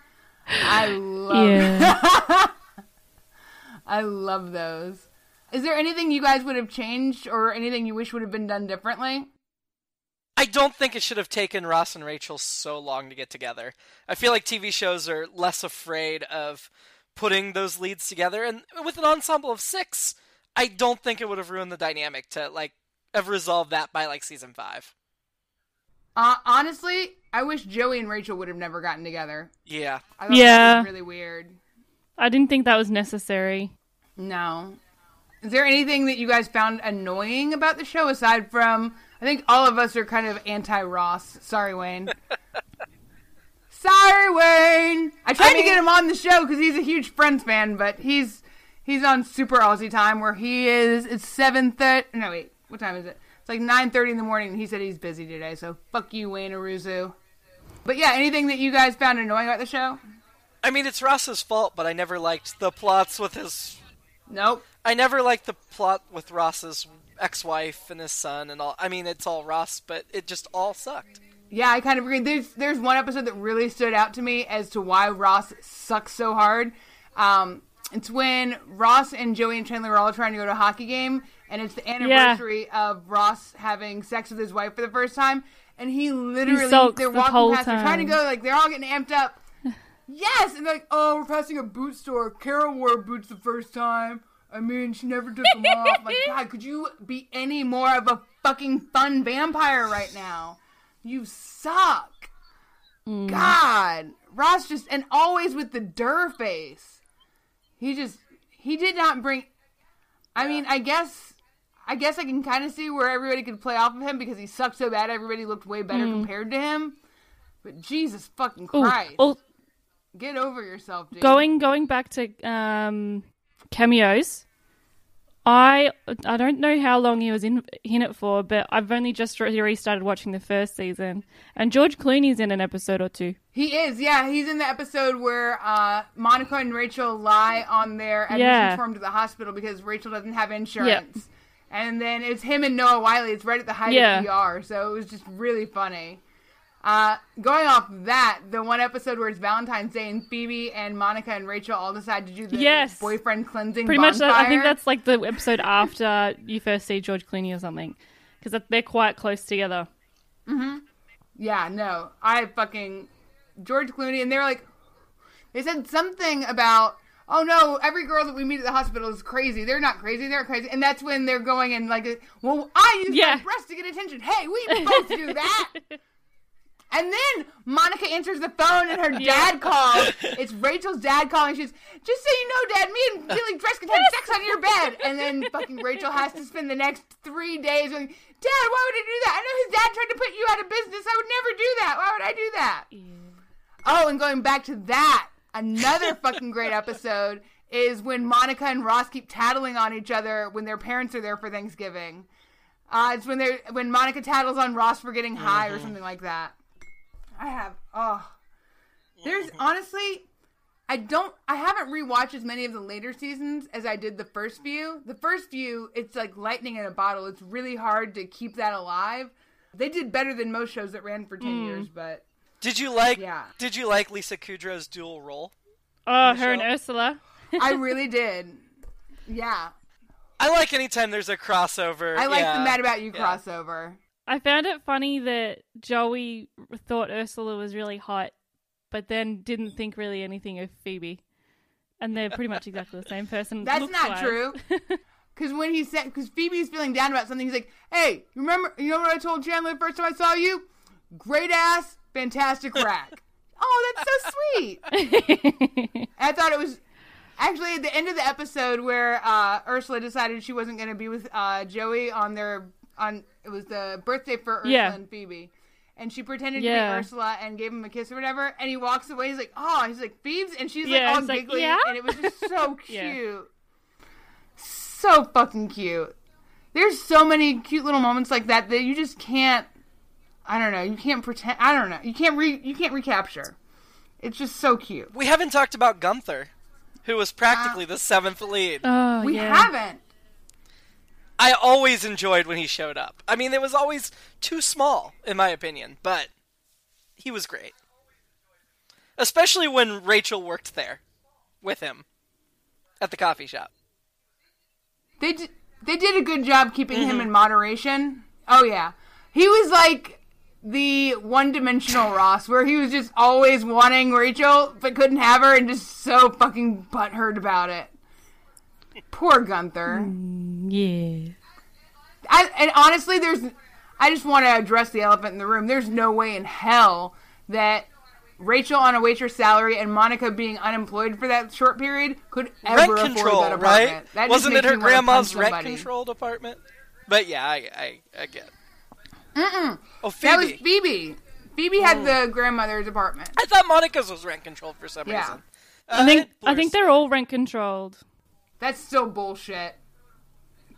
I love. Yeah. I love those. Is there anything you guys would have changed, or anything you wish would have been done differently? I don't think it should have taken Ross and Rachel so long to get together. I feel like TV shows are less afraid of putting those leads together, and with an ensemble of six, I don't think it would have ruined the dynamic to like have resolved that by like season five. Uh, honestly, I wish Joey and Rachel would have never gotten together. Yeah. I thought Yeah. that was really weird. I didn't think that was necessary. No. Is there anything that you guys found annoying about the show aside from? I think all of us are kind of anti Ross. Sorry, Wayne. Sorry, Wayne. I tried to get him on the show because he's a huge Friends fan, but he's he's on Super Aussie time where he is. It's seven thirty. No, wait. What time is it? It's like nine thirty in the morning. and He said he's busy today, so fuck you, Wayne Aruzu. But yeah, anything that you guys found annoying about the show? I mean, it's Ross's fault, but I never liked the plots with his. Nope. I never liked the plot with Ross's ex-wife and his son and all. I mean, it's all Ross, but it just all sucked. Yeah, I kind of agree. There's there's one episode that really stood out to me as to why Ross sucks so hard. Um, it's when Ross and Joey and Chandler are all trying to go to a hockey game, and it's the anniversary of Ross having sex with his wife for the first time, and he literally sulks they're the walking past, they're trying to go like they're all getting amped up. yes, and they're like, oh, we're passing a boot store. Carol wore boots the first time. I mean, she never took them off. Like, God, could you be any more of a fucking fun vampire right now? You suck. Mm. God, Ross just and always with the Durr face. He just he did not bring. I mean, I guess I guess I can kind of see where everybody could play off of him because he sucked so bad. Everybody looked way better Mm. compared to him. But Jesus fucking Ooh, Christ, oh, get over yourself, dude. going going back to um, cameos. I I don't know how long he was in in it for, but I've only just re- restarted watching the first season, and George Clooney's in an episode or two. He is, yeah. He's in the episode where uh, Monica and Rachel lie on their admission Yeah. form to the hospital because Rachel doesn't have insurance. And then it's him and Noah Wyle. It's right at the height Yeah. of ER, so it was just really funny. Uh, going off that, the one episode where it's Valentine's Day and Phoebe and Monica and Rachel all decide to do the Yes. boyfriend cleansing Pretty much, that, I think that's like the episode after you first see George Clooney or something, because they're quite close together. hmm Yeah, no, I fucking George Clooney, and they're like, they said something about, oh no, every girl that we meet at the hospital is crazy. They're not crazy, they're crazy, and that's when they're going and like, well, I use Yeah. my breast to get attention. Hey, we both do that. And then Monica answers the phone and her dad calls. It's Rachel's dad calling. She's just so you know, Dad, me and Billy Dress can have sex on your bed. And then fucking Rachel has to spend the next three days going, Dad, why would I do that? I know his dad tried to put you out of business. I would never do that. Why would I do that? Oh, and going back to that, another fucking great episode is when Monica and Ross keep tattling on each other when their parents are there for Thanksgiving. Uh, it's when they when Monica tattles on Ross for getting high or something like that. I have oh, there's honestly, I don't, I haven't rewatched as many of the later seasons as I did the first few. The first few, it's like lightning in a bottle. It's really hard to keep that alive. They did better than most shows that ran for ten Mm. years, but Did you like? Yeah. Did you like Lisa Kudrow's dual role? Oh, her and Ursula. I really did. Yeah, I like anytime there's a crossover. I like yeah. the Mad About You Yeah. crossover. I found it funny that Joey thought Ursula was really hot, but then didn't think really anything of Phoebe. And they're pretty much exactly the same person. That's not looks-wise. true. Because when he said, because Phoebe's feeling down about something, he's like, "Hey, remember? You know what I told Chandler the first time I saw you? Great ass, fantastic rack. oh, that's so sweet. I thought it was actually at the end of the episode where uh, Ursula decided she wasn't going to be with uh, Joey on their on. It was the birthday for Ursula Yeah. and Phoebe. And she pretended Yeah. to be Ursula and gave him a kiss or whatever. And he walks away. He's like, "Oh," he's like, "Phoebes," and she's Yeah, like all it's like, giggly, "Yeah?" and it was just so cute Yeah. so fucking cute. There's so many cute little moments like that that you just can't. I don't know. You can't pretend. I don't know. You can't re. You can't recapture. It's just so cute. We haven't talked about Gunther, who was practically the seventh lead. Oh, we yeah. haven't. I always enjoyed when he showed up. I mean, it was always too small, in my opinion, but he was great. Especially when Rachel worked there with him at the coffee shop. They did. They did a good job keeping him Mhm. in moderation. Oh yeah, he was like the one-dimensional Ross, where he was just always wanting Rachel but couldn't have her, and just so fucking butthurt about it. Poor Gunther. Mm, yeah. I, and honestly, there's. I just want to address the elephant in the room. There's no way in hell that Rachel on a waitress salary and Monica being unemployed for that short period could ever rent afford control, that apartment. right? That Wasn't it her me wanna punch grandma's rent control controlled apartment? But yeah, I, I, I get. Mm-mm. Oh, That was Phoebe. Phoebe. Phoebe had Mm. the grandmother's apartment. I thought Monica's was rent controlled for some Yeah. reason. I think I think they're all rent controlled. That's still bullshit.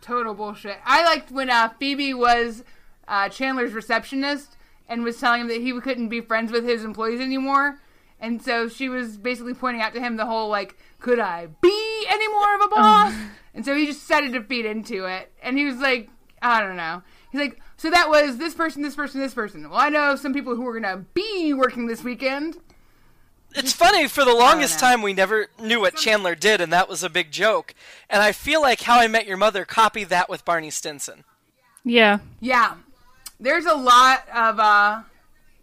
Total bullshit. I liked when uh, Phoebe was uh, Chandler's receptionist and was telling him that he couldn't be friends with his employees anymore. And so she was basically pointing out to him the whole, like, could I be any more of a boss? and so he just started to feed into it. And he was like, I don't know. He's like, so that was this person, this person, this person. Well, I know some people who are going to be working this weekend. It's funny, for the longest time we never knew what Chandler did, and that was a big joke. And I feel like How I Met Your Mother copied that with Barney Stinson. Yeah. Yeah. There's a lot of uh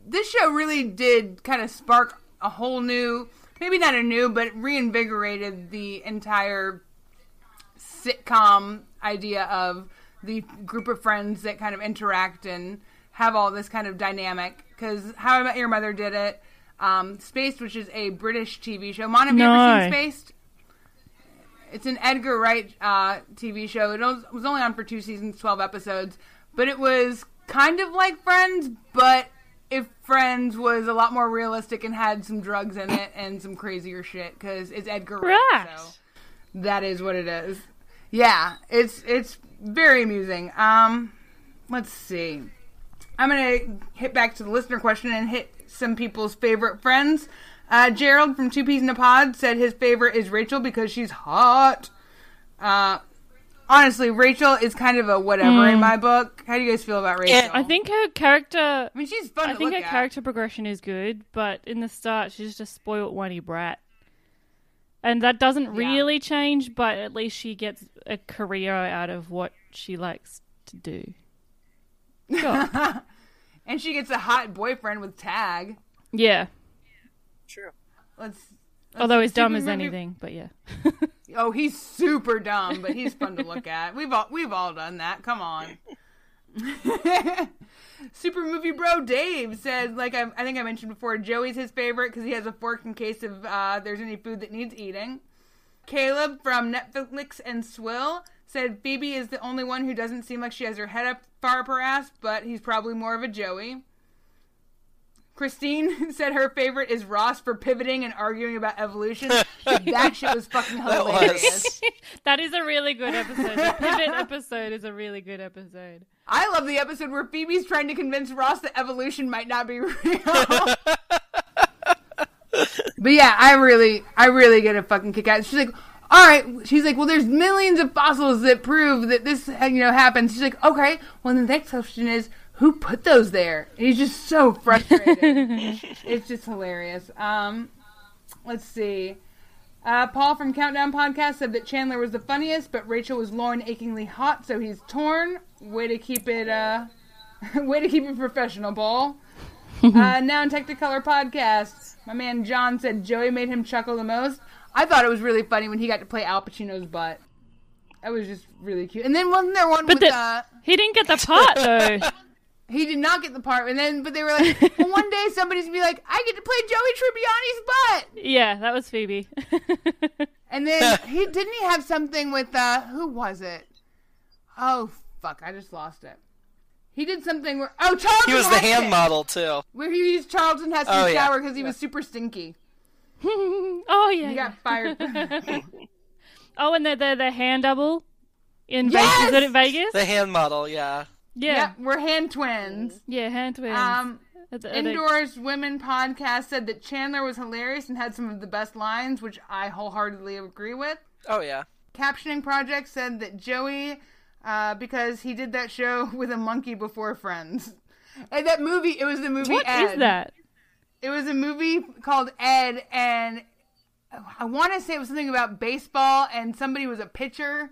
this show really did kind of spark a whole new maybe not a new but reinvigorated the entire sitcom idea of the group of friends that kind of interact and have all this kind of dynamic cuz How I Met Your Mother did it. Um Spaced which is a British TV show. Mon, have you ever seen Spaced? It's an Edgar Wright uh, TV show. It was, was only on for two seasons, 12 episodes, but it was kind of like Friends, but if Friends was a lot more realistic and had some drugs in it and some crazier shit, because it's Edgar Wright. Right. So that is what it is. Yeah, it's it's very amusing. Um, let's see. I'm gonna hit back to the listener question and hit some people's favorite friends. Uh, Gerald from Two Peas in a Pod said his favorite is Rachel because she's hot. Uh, honestly, Rachel is kind of a whatever in Hmm. my book. How do you guys feel about Rachel? I think her character. I mean, she's fun. I think her at. character progression is good, but in the start, she's just a spoiled whiny brat, and that doesn't really change. But at least she gets a career out of what she likes to do. and she gets a hot boyfriend with Tag. Yeah, True. Let's. although he's dumb as movie- anything, but yeah. Oh, he's super dumb, but he's fun to look at. We've all we've all done that. Come on. Super movie bro Dave said, like I, I think I mentioned before, Joey's his favorite because he has a fork in case of uh, there's any food that needs eating. Caleb from Netflix and Swill said Phoebe is the only one who doesn't seem like she has her head up far up her ass, but he's probably more of a Joey. Christine said her favorite is Ross for pivoting and arguing about evolution. that shit was fucking That was. hilarious. that is a really good episode. The pivot episode is a really good episode. I love the episode where Phoebe's trying to convince Ross that evolution might not be real. but yeah, I really, I really get a fucking kick out. She's like, all right. She's like, well, there's millions of fossils that prove that this, you know, happens. She's like, okay. Well, the next question is, who put those there? And he's just so frustrated. it's just hilarious. Um, let's see. Uh, Paul from Countdown Podcast said that Chandler was the funniest, but Rachel was Lauren achingly hot, so he's torn. Way to keep it, uh, way to keep it professional, Paul. uh, now in Technicolor Podcast, my man John said Joey made him chuckle the most. I thought it was really funny when he got to play Al Pacino's butt. That was just really cute. And then wasn't there one But with the- uh, he didn't get the pot though. He did not get the part, and then but they were like, well, one day somebody's gonna be like, I get to play Joey Tribbiani's butt. yeah, that was Phoebe. And then he didn't he have something with uh who was it? Oh fuck, I just lost it. He did something where oh Charlton He was the Heston, hand model too. where he used Charlton Heston's Oh, yeah. shower because he was super stinky. oh yeah. He got fired. oh, and the the, the hand double in Yes! Vegas. Is that in Vegas? The hand model, yeah. Yeah. we're hand twins. Yeah, hand twins. Um, At the- Indoors Women podcast said that Chandler was hilarious and had some of the best lines, which I wholeheartedly agree with. Oh yeah. Captioning Project said that Joey, uh, because he did that show with a monkey before Friends. And that movie, it was the movie What Ed. is that? It was a movie called Ed, and I want to say it was something about baseball, and somebody was a pitcher.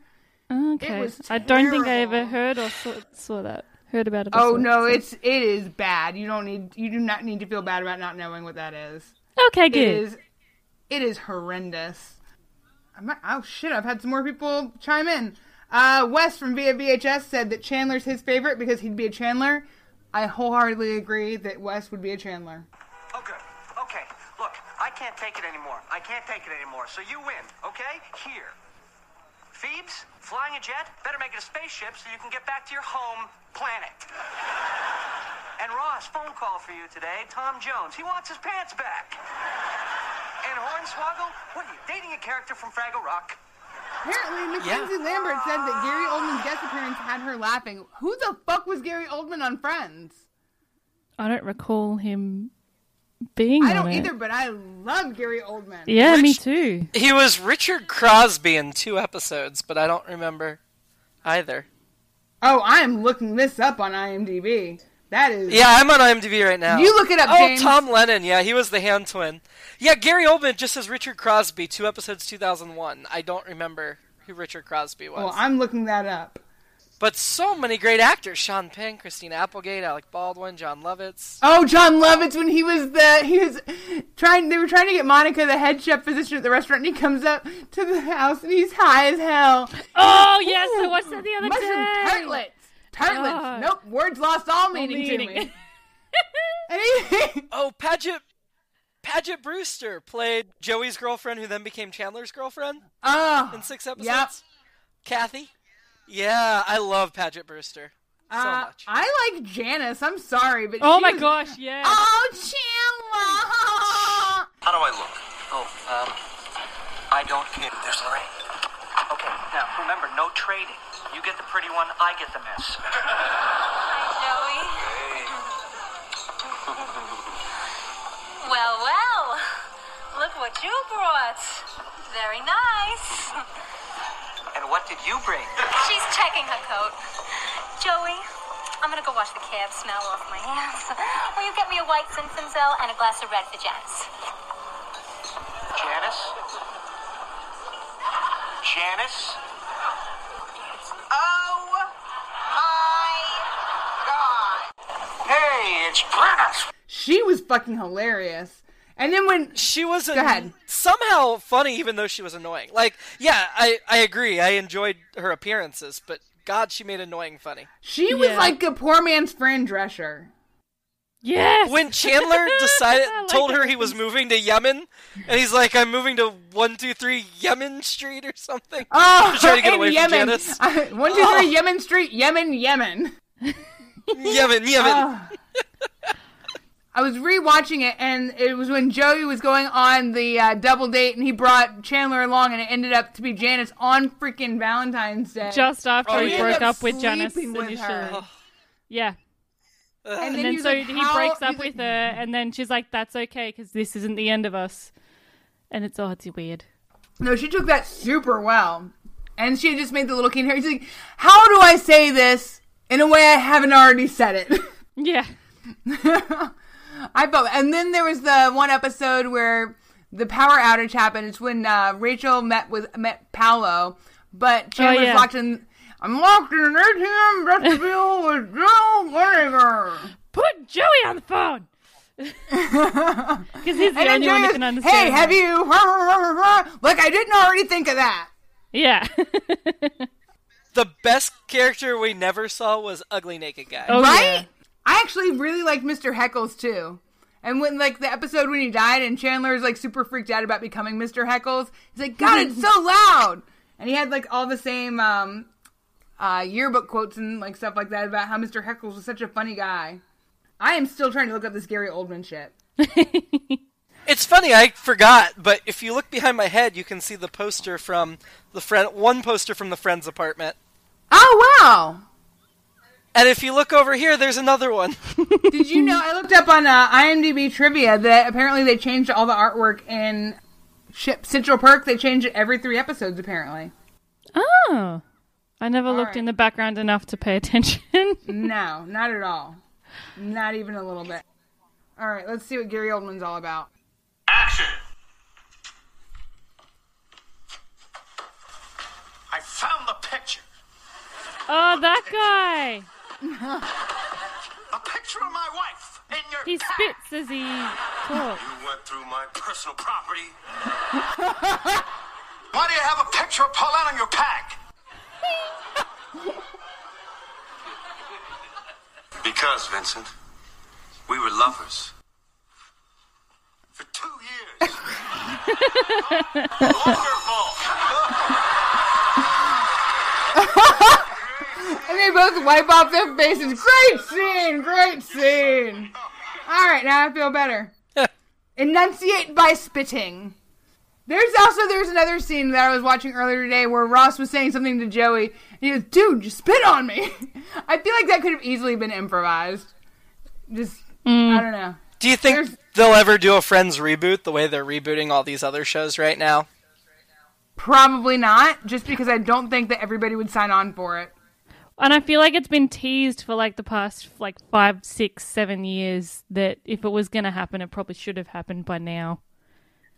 Okay. It was I don't think I ever heard or saw, saw that. Heard about it. or Oh no, so- it's it is bad. You don't need you do not need to feel bad about not knowing what that is. Okay, good. is it is horrendous. I'm not, oh shit! I've had some more people chime in. Uh, Wes from Via VHS said that Chandler's his favorite because he'd be a Chandler. I wholeheartedly agree that Wes would be a Chandler. Okay, okay. Look, I can't take it anymore. I can't take it anymore. So you win, okay? Here. Phoebes, flying a jet, better make it a spaceship so you can get back to your home planet. And Ross, phone call for you today. Tom Jones. He wants his pants back. And Hornswoggle, what are you, dating a character from Fraggle Rock? Apparently, Mackenzie Lambert said that Gary Oldman's guest appearance had her laughing. Who the fuck was Gary Oldman on Friends? I don't recall him being I don't it. either, but I love Gary Oldman. Yeah, me too. He was Richard Crosby in two episodes, but I don't remember either. Oh, I am looking this up on IMDb. That is Yeah, I'm on IMDb right now. You look it up, Oh, James. Tom Lennon. Yeah, he was the hand twin. Yeah, Gary Oldman just says Richard Crosby. Two episodes, 2001. I don't remember who Richard Crosby was. Well, I'm looking that up. But so many great actors: Sean Penn, Christina Applegate, Alec Baldwin, Jon Lovitz. Oh, Jon Lovitz when he was the he was trying. They were trying to get Monica the head chef position at the restaurant, and he comes up to the house and he's high as hell. Oh yes, I watched that the other Mushroom day. tartlets. Tartlets. Oh. Nope. Words lost all meaning to me. Oh, Paget. Paget Brewster played Joey's girlfriend, who then became Chandler's girlfriend oh, in six episodes. yep. Kathy. Yeah, I love Paget Brewster so Uh, much. I like Janice. I'm sorry, but Oh my was- gosh, yeah. Oh, Chandler. How do I look? Oh, um, I don't care. There's Lorraine. Okay, now, Remember, no trading. You get the pretty one, I get the mess. Hi, Joey. Hey. well, well. Look what you brought. Very nice. And what did you bring? She's checking her coat. Joey, I'm gonna go wash the cab smell off my hands. Will you get me a white Zinfandel and a glass of red for Janice? Janice? Janice? Oh my god! Hey, it's Janice! She was fucking hilarious. And then when she was go ahead. Somehow funny, even though she was annoying. Like, yeah, I I agree. I enjoyed her appearances, but God, she made annoying funny. She was like a poor man's Fran Drescher. Yes. When Chandler decided, told her he was moving to Yemen, and he's like, "I'm moving to one two three Yemen Street or something." Oh, to try to get in away Yemen. from Janice. Uh, one, two, three, Oh. Yemen Street, Yemen, Yemen. Yemen, Yemen. Oh. I was rewatching it, and it was when Joey was going on the uh, double date, and he brought Chandler along, and it ended up to be Janice on freaking Valentine's Day. Just after And he ended broke up with Janice with initially. her. Yeah. And And, then then, so like, he breaks up he's with like- her, and then she's like, "That's okay, because this isn't the end of us." And it's oh, it's weird. No, she took that super well. And she just made the little kid hair. She's like, How do I say this in a way I haven't already said it? Yeah. I felt and then there was the one episode where the power outage happened. It's when uh, Rachel met with met Paolo, but Chandler's Oh, yeah. locked in I'm locked in an ATM vestibule with Jill Goodacre. Put Joey on the phone. Because he's the And only one Joey who can understand. Hey, her. have you like I didn't already think of that. Yeah. The best character we never saw was Ugly Naked Guy. Oh, right? I actually really liked Mr. Heckles too. And when like the episode when he died and Chandler is like super freaked out about becoming Mr. Heckles, he's like, God, it's so loud. And he had like all the same um uh yearbook quotes and like stuff like that about how Mr. Heckles was such a funny guy. I am still trying to look up this Gary Oldman shit. It's funny, I forgot, but if you look behind my head, you can see the poster from the friend, one poster from the friend's apartment. Oh wow! And if you look over here, there's another one. Did you know? I looked up on uh, IMDb trivia that apparently they changed all the artwork in Ship Central Perk. They change it every three episodes. Apparently, Oh. I never All looked right. in the background enough to pay attention. no, not at all. Not even a little bit. All right, let's see what Gary Oldman's all about. Action! I found the picture. oh, that guy. A picture of my wife in your He spits as he talks. You went through my personal property. Why do you have a picture of Paulette on your pack? because, Vincent, we were lovers. For two years. And they both wipe off their faces. Great scene, great scene. All right, now I feel better. Enunciate by spitting. There's also there's another scene that I was watching earlier today where Ross was saying something to Joey, and he goes, "Dude, just spit on me." I feel like that could have easily been improvised. Just I don't know. Do you think they'll ever do a Friends reboot the way they're rebooting all these other shows right now? Probably not, just because I don't think that everybody would sign on for it. And I feel like it's been teased for like the past like five, six, seven years that if it was going to happen, it probably should have happened by now.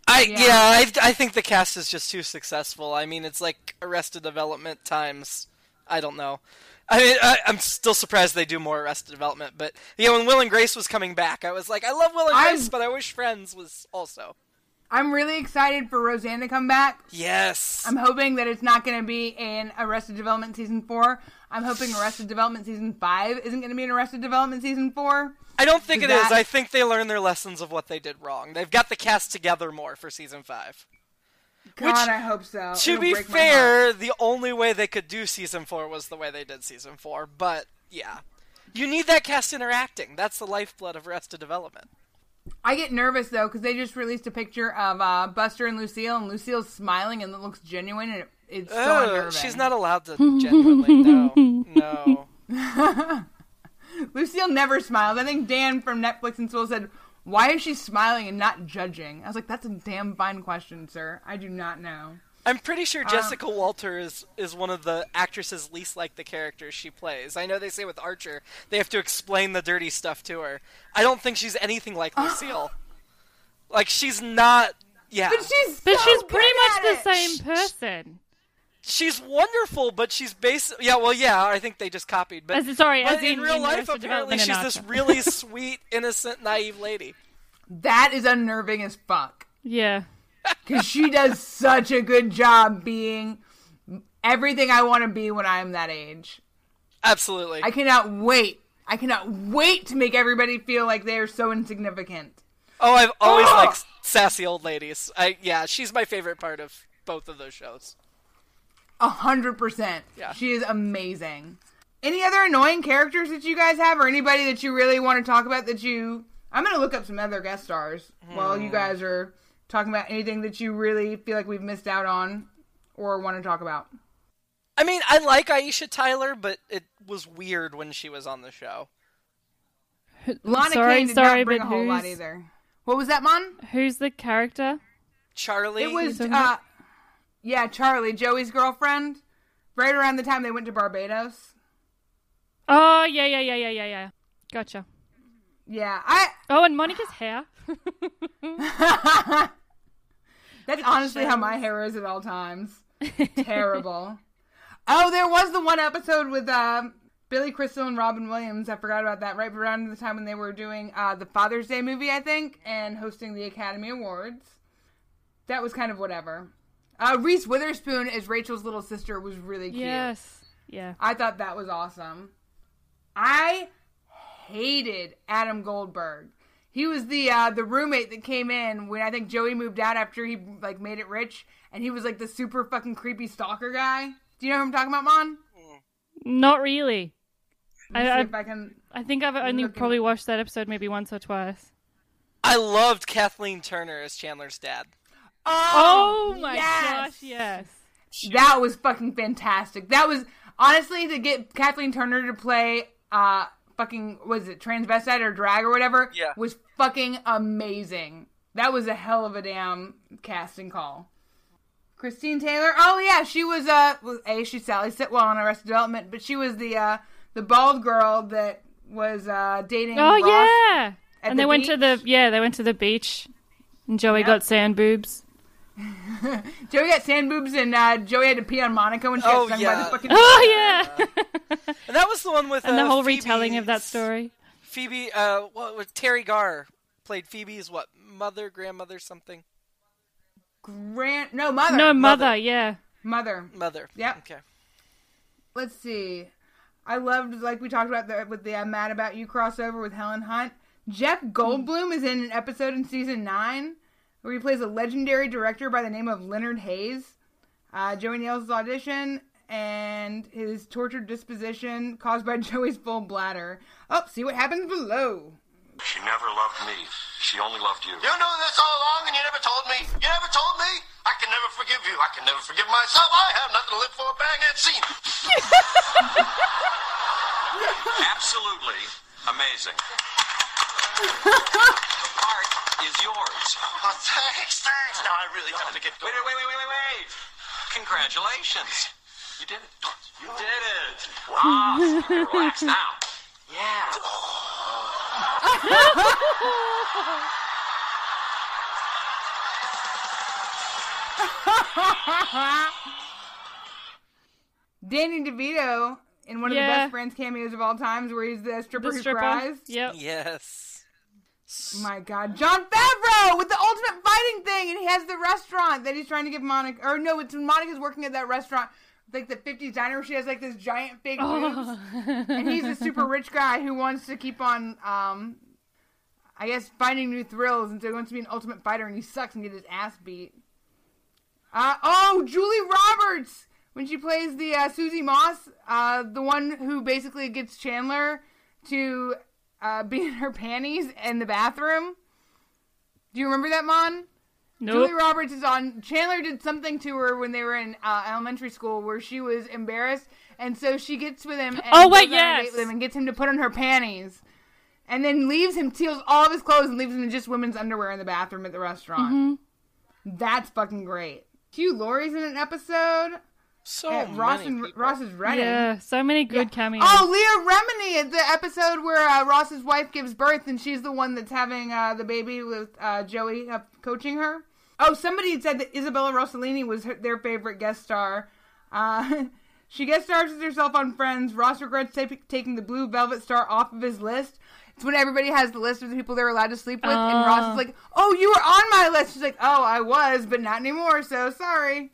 I yeah, I, I think the cast is just too successful. I mean, it's like Arrested Development times. I don't know. I mean, I, I'm still surprised they do more Arrested Development. But yeah, when Will and Grace was coming back, I was like, I love Will and I'm- Grace, but I wish Friends was also. I'm really excited for Roseanne to come back. Yes. I'm hoping that it's not going to be in Arrested Development season four. I'm hoping Arrested Development season five isn't going to be an Arrested Development season four. I don't think Is it is. that- I think they learned their lessons of what they did wrong. They've got the cast together more for season five. God, Which, I hope so. to It'll be break my heart. fair, the only way they could do season four was the way they did season four. But yeah, you need that cast interacting. That's the lifeblood of Arrested Development. I get nervous though because they just released a picture of uh, Buster and Lucille, and Lucille's smiling and it looks genuine, and it It's so Oh, unnerving. she's not allowed to genuinely. No, no. Lucille never smiles. I think Dan from Netflix and Soul said, "Why is she smiling and not judging?" I was like, "That's a damn fine question, sir. I do not know." I'm pretty sure Um, Jessica Walter is, is one of the actresses least like the characters she plays. I know they say with Archer they have to explain the dirty stuff to her. I don't think she's anything like Lucille. like she's not. Yeah, But she's But so she's good pretty much at the it. same person. She's wonderful, but she's basic. Yeah, well, yeah, I think they just copied. But As- sorry, but as in, in- real in life, apparently she's this really sweet, innocent, naive lady. That is unnerving as fuck. Yeah. Because she does such a good job being everything I want to be when I'm that age. Absolutely. I cannot wait. I cannot wait to make everybody feel like they are so insignificant. Oh, I've always liked sassy old ladies. I yeah, she's my favorite part of both of those shows. A hundred percent. Yeah. She is amazing. Any other annoying characters that you guys have, or anybody that you really want to talk about that you? I'm gonna look up some other guest stars while you Hmm. guys are talking about anything that you really feel like we've missed out on or want to talk about. I mean, I like Aisha Tyler, but it was weird when she was on the show. Lana sorry, Kane did sorry, not bring but a whole lot either. What was that, Mon? Who's the character? Charlie. It was, uh, about? Yeah, Charlie, Joey's girlfriend. Right around the time they went to Barbados. Oh, yeah, yeah, yeah, yeah, yeah, yeah. Gotcha. Yeah, I. Oh, and Monica's hair. That's honestly how my hair is at all times. Terrible. Oh, there was the one episode with uh, Billy Crystal and Robin Williams. I forgot about that. Right around the time when they were doing uh, the Father's Day movie, I think, and hosting the Academy Awards. That was kind of whatever. Uh, Reese Witherspoon as Rachel's little sister was really cute. Yes. Yeah. I thought that was awesome. I hated Adam Goldberg. He was the uh, the roommate that came in when I think Joey moved out after he like made it rich, and he was like the super fucking creepy stalker guy. Do you know who I'm talking about, Mon? Not really. I, I, I can. I think I've only look him probably watched that episode maybe once or twice. I loved Kathleen Turner as Chandler's dad. Oh, my yes! gosh, yes. That was fucking fantastic. That was honestly to get Kathleen Turner to play uh fucking was it transvestite or drag or whatever Yeah. was fucking amazing. That was a hell of a damn casting call. Christine Taylor. Oh yeah, she was uh well, a she's Sally Sitwell on Arrested Development, but she was the uh the bald girl that was uh dating. Oh Ross yeah. at And the they went to the yeah, they went to the beach. And Joey Yep. got sand boobs. Joey got sand boobs and uh, Joey had to pee on Monica when she Oh, got stung by the fucking. Oh yeah. And that was the one with and the uh, whole Phoebe- retelling of that story. Phoebe, uh, what was Teri Garr played Phoebe's what mother, grandmother, something. Grand no mother. No, mother, yeah. Mother. Mother. yeah. Okay. Let's see. I loved like we talked about the, with the "I'm Mad About You" crossover with Helen Hunt. Jeff Goldblum is in an episode in season nine where he plays a legendary director by the name of Leonard Hayes. Uh, Joey nails audition and his tortured disposition caused by Joey's full bladder. Oh, see what happens below. She never loved me. She only loved you. You knew this all along and you never told me. You never told me. I can never forgive you. I can never forgive myself. I have nothing to live for. Bang and scene. Absolutely amazing. The part is yours. Oh, thanks, thanks. Now I really have to get Wait, wait, wait, wait, wait, wait, wait. Congratulations. You did it. You did it. Ah, you can relax now. Yeah. Danny DeVito in one of Yeah. the best friends cameos of all times, where he's the stripper The who stripper. cries. Yep. Yes. My God, Jon Favreau with the ultimate fighting thing, and he has the restaurant that he's trying to give Monica. Or no, it's when Monica's working at that restaurant, like the '50s diner. Where she has like this giant fake boobs, Oh. and he's a super rich guy who wants to keep on, um, I guess, finding new thrills, and so he wants to be an ultimate fighter, and he sucks and get his ass beat. Uh, oh, Julie Roberts when she plays the uh, Susie Moss, uh, the one who basically gets Chandler to uh, be in her panties in the bathroom. Do you remember that, Mon? Nope. Julie Roberts is on. Chandler did something to her when they were in uh, elementary school where she was embarrassed, and so she gets with him. And Oh, wait, goes on date yes. with him and gets him to put on her panties, and then leaves him, steals all of his clothes, and leaves him in just women's underwear in the bathroom at the restaurant. Mhm. That's fucking great. Hugh Laurie's in an episode. So at Ross many and Ross's wedding. Yeah, so many good cameos. Oh, Leah Remini at the episode where uh, Ross's wife gives birth and she's the one that's having uh, the baby with uh, Joey uh, coaching her. Oh, somebody said that Isabella Rossellini was her, their favorite guest star. Uh, she guest stars as herself on Friends. Ross regrets ta- taking the Blue Velvet Star off of his list. It's when everybody has the list of the people they're allowed to sleep with, and Ross Oh. is like, "Oh, you were on my list." She's like, "Oh, I was, but not anymore. So sorry."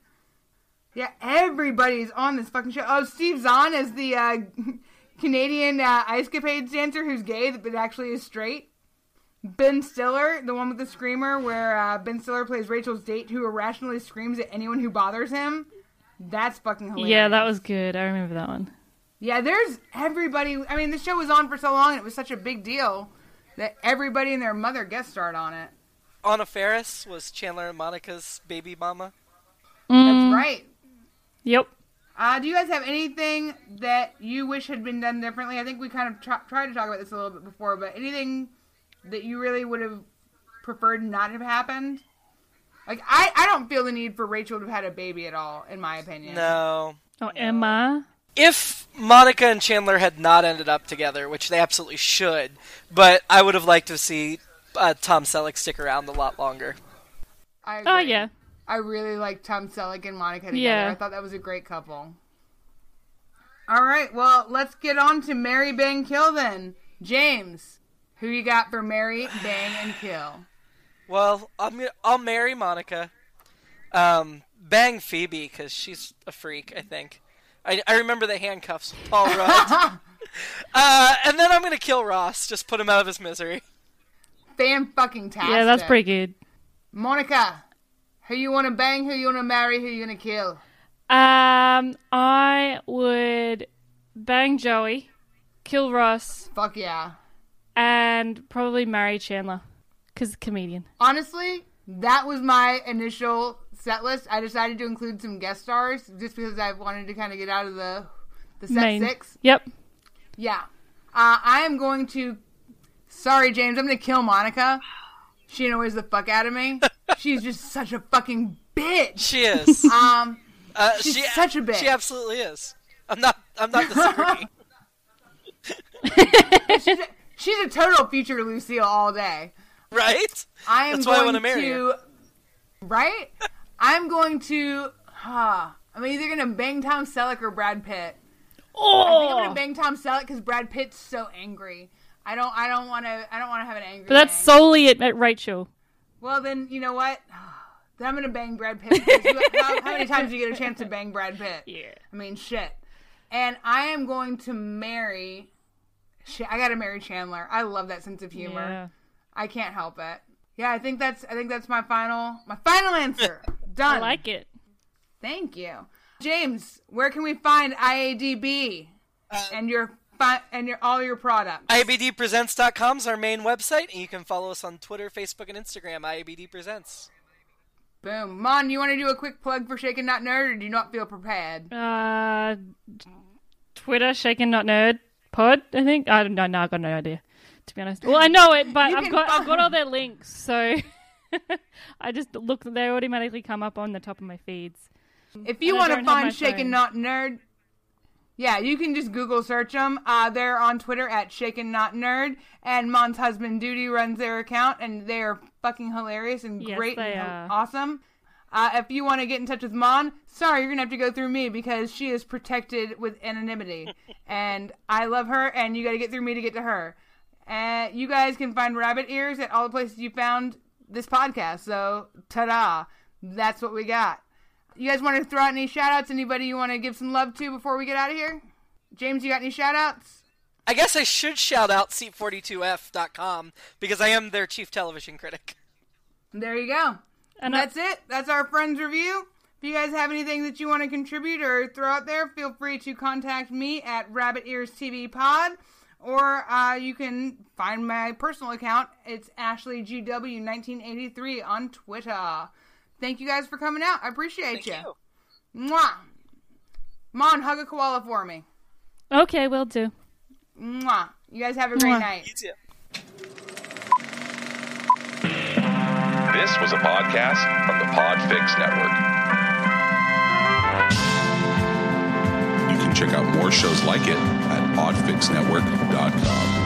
Yeah, everybody's on this fucking show. Oh, Steve Zahn is the uh, Canadian uh, ice capades dancer who's gay but actually is straight. Ben Stiller, the one with the screamer, where uh, Ben Stiller plays Rachel's date who irrationally screams at anyone who bothers him. That's fucking hilarious. yeah, that was good. I remember that one. Yeah, there's everybody. I mean, the show was on for so long and it was such a big deal that everybody and their mother guest starred on it. Anna Faris was Chandler and Monica's baby mama. Mm. That's right. Yep. Uh, do you guys have anything that you wish had been done differently? I think we kind of tr- tried to talk about this a little bit before, but anything that you really would have preferred not have happened? Like, I, I don't feel the need for Rachel to have had a baby at all, in my opinion. No. Oh, Emma. If Monica and Chandler had not ended up together, which they absolutely should, but I would have liked to see uh, Tom Selleck stick around a lot longer. I Oh, yeah. I really like Tom Selleck and Monica together. Yeah. I thought that was a great couple. All right, well, let's get on to Marry Bang Kill then. James, who you got for Marry Bang and Kill? Well, I'm, gonna- I'll marry Monica. Um, bang Phoebe because she's a freak. I think. I, I remember the handcuffs with Paul Rudd. uh, and then I'm gonna kill Ross. Just put him out of his misery. Fan fucking tastic. Yeah, that's pretty good. Monica, who you want to bang? Who you want to marry? Who you gonna kill? Um, I would bang Joey, kill Ross, Fuck yeah. and probably marry Chandler because comedian. Honestly, that was my initial set list. I decided to include some guest stars just because I wanted to kind of get out of the the set Main. six. Yep. Yeah. Uh, I am going to. Sorry, James. I'm going to kill Monica. She annoys the fuck out of me. She's just such a fucking bitch. She is. Um, Uh, she's she, such a bitch. She absolutely is. I'm not. I'm not disagreeing. she's, a, she's a total future Lucille all day. right? I am That's why I going want to marry to. her. Right? I'm going to. Huh, I'm either going to bang Tom Selleck or Brad Pitt. I think I'm going to bang Tom Selleck because Brad Pitt's so angry. I don't. I don't want to. I don't want to have an angry. But that's bang. solely at, at Rachel. Well, then you know what? Then I'm gonna bang Brad Pitt. how, how many times do you get a chance to bang Brad Pitt? Yeah. I mean, shit. And I am going to marry. Shit, I gotta marry Chandler. I love that sense of humor. Yeah. I can't help it. Yeah, I think that's. I think that's my final. My final answer. Done. I like it. Thank you, James. Where can we find IABD uh, and your fi- and your all your products? IABDpresents.com is our main website, and you can follow us on Twitter, Facebook, and Instagram. IABD Presents. Boom, Mon. You want to do a quick plug for Shaken Not Nerd, or do you not feel prepared? Uh, Twitter, shaken not nerd pod. I think I don't know. No, I got no idea. To be honest, well, I know it, but I've can got I've got all find- their links, so I just look. They automatically come up on the top of my feeds. If you want to don't have my find Shaken phone. Not Nerd, yeah, you can just Google search them. Uh, they're on Twitter at Shaken Not Nerd, and Mon's husband Duty runs their account, and they are fucking hilarious and Yes, great they and awesome. Uh, if you want to get in touch with Mon, sorry, you're gonna have to go through me because she is protected with anonymity, and I love her, and you got to get through me to get to her. Uh, you guys can find rabbit ears at all the places you found this podcast. So, ta-da! That's what we got. You guys want to throw out any shout outs? Anybody you want to give some love to before we get out of here? James, you got any shout outs? I guess I should shout out seat42f.com because I am their chief television critic. There you go. And that's it. That's our friends review. If you guys have anything that you want to contribute or throw out there, feel free to contact me at Rabbit Ears TV Pod or uh, you can find my personal account. It's Ashley GW 1983 on Twitter. Thank you guys for coming out. I appreciate Thank you. you. Mwah. Mon, hug a koala for me. Okay, will do. Mwah. You guys have a great Mwah. night. You too. This was a podcast from the Podfix Network. You can check out more shows like it at podfixnetwork.com.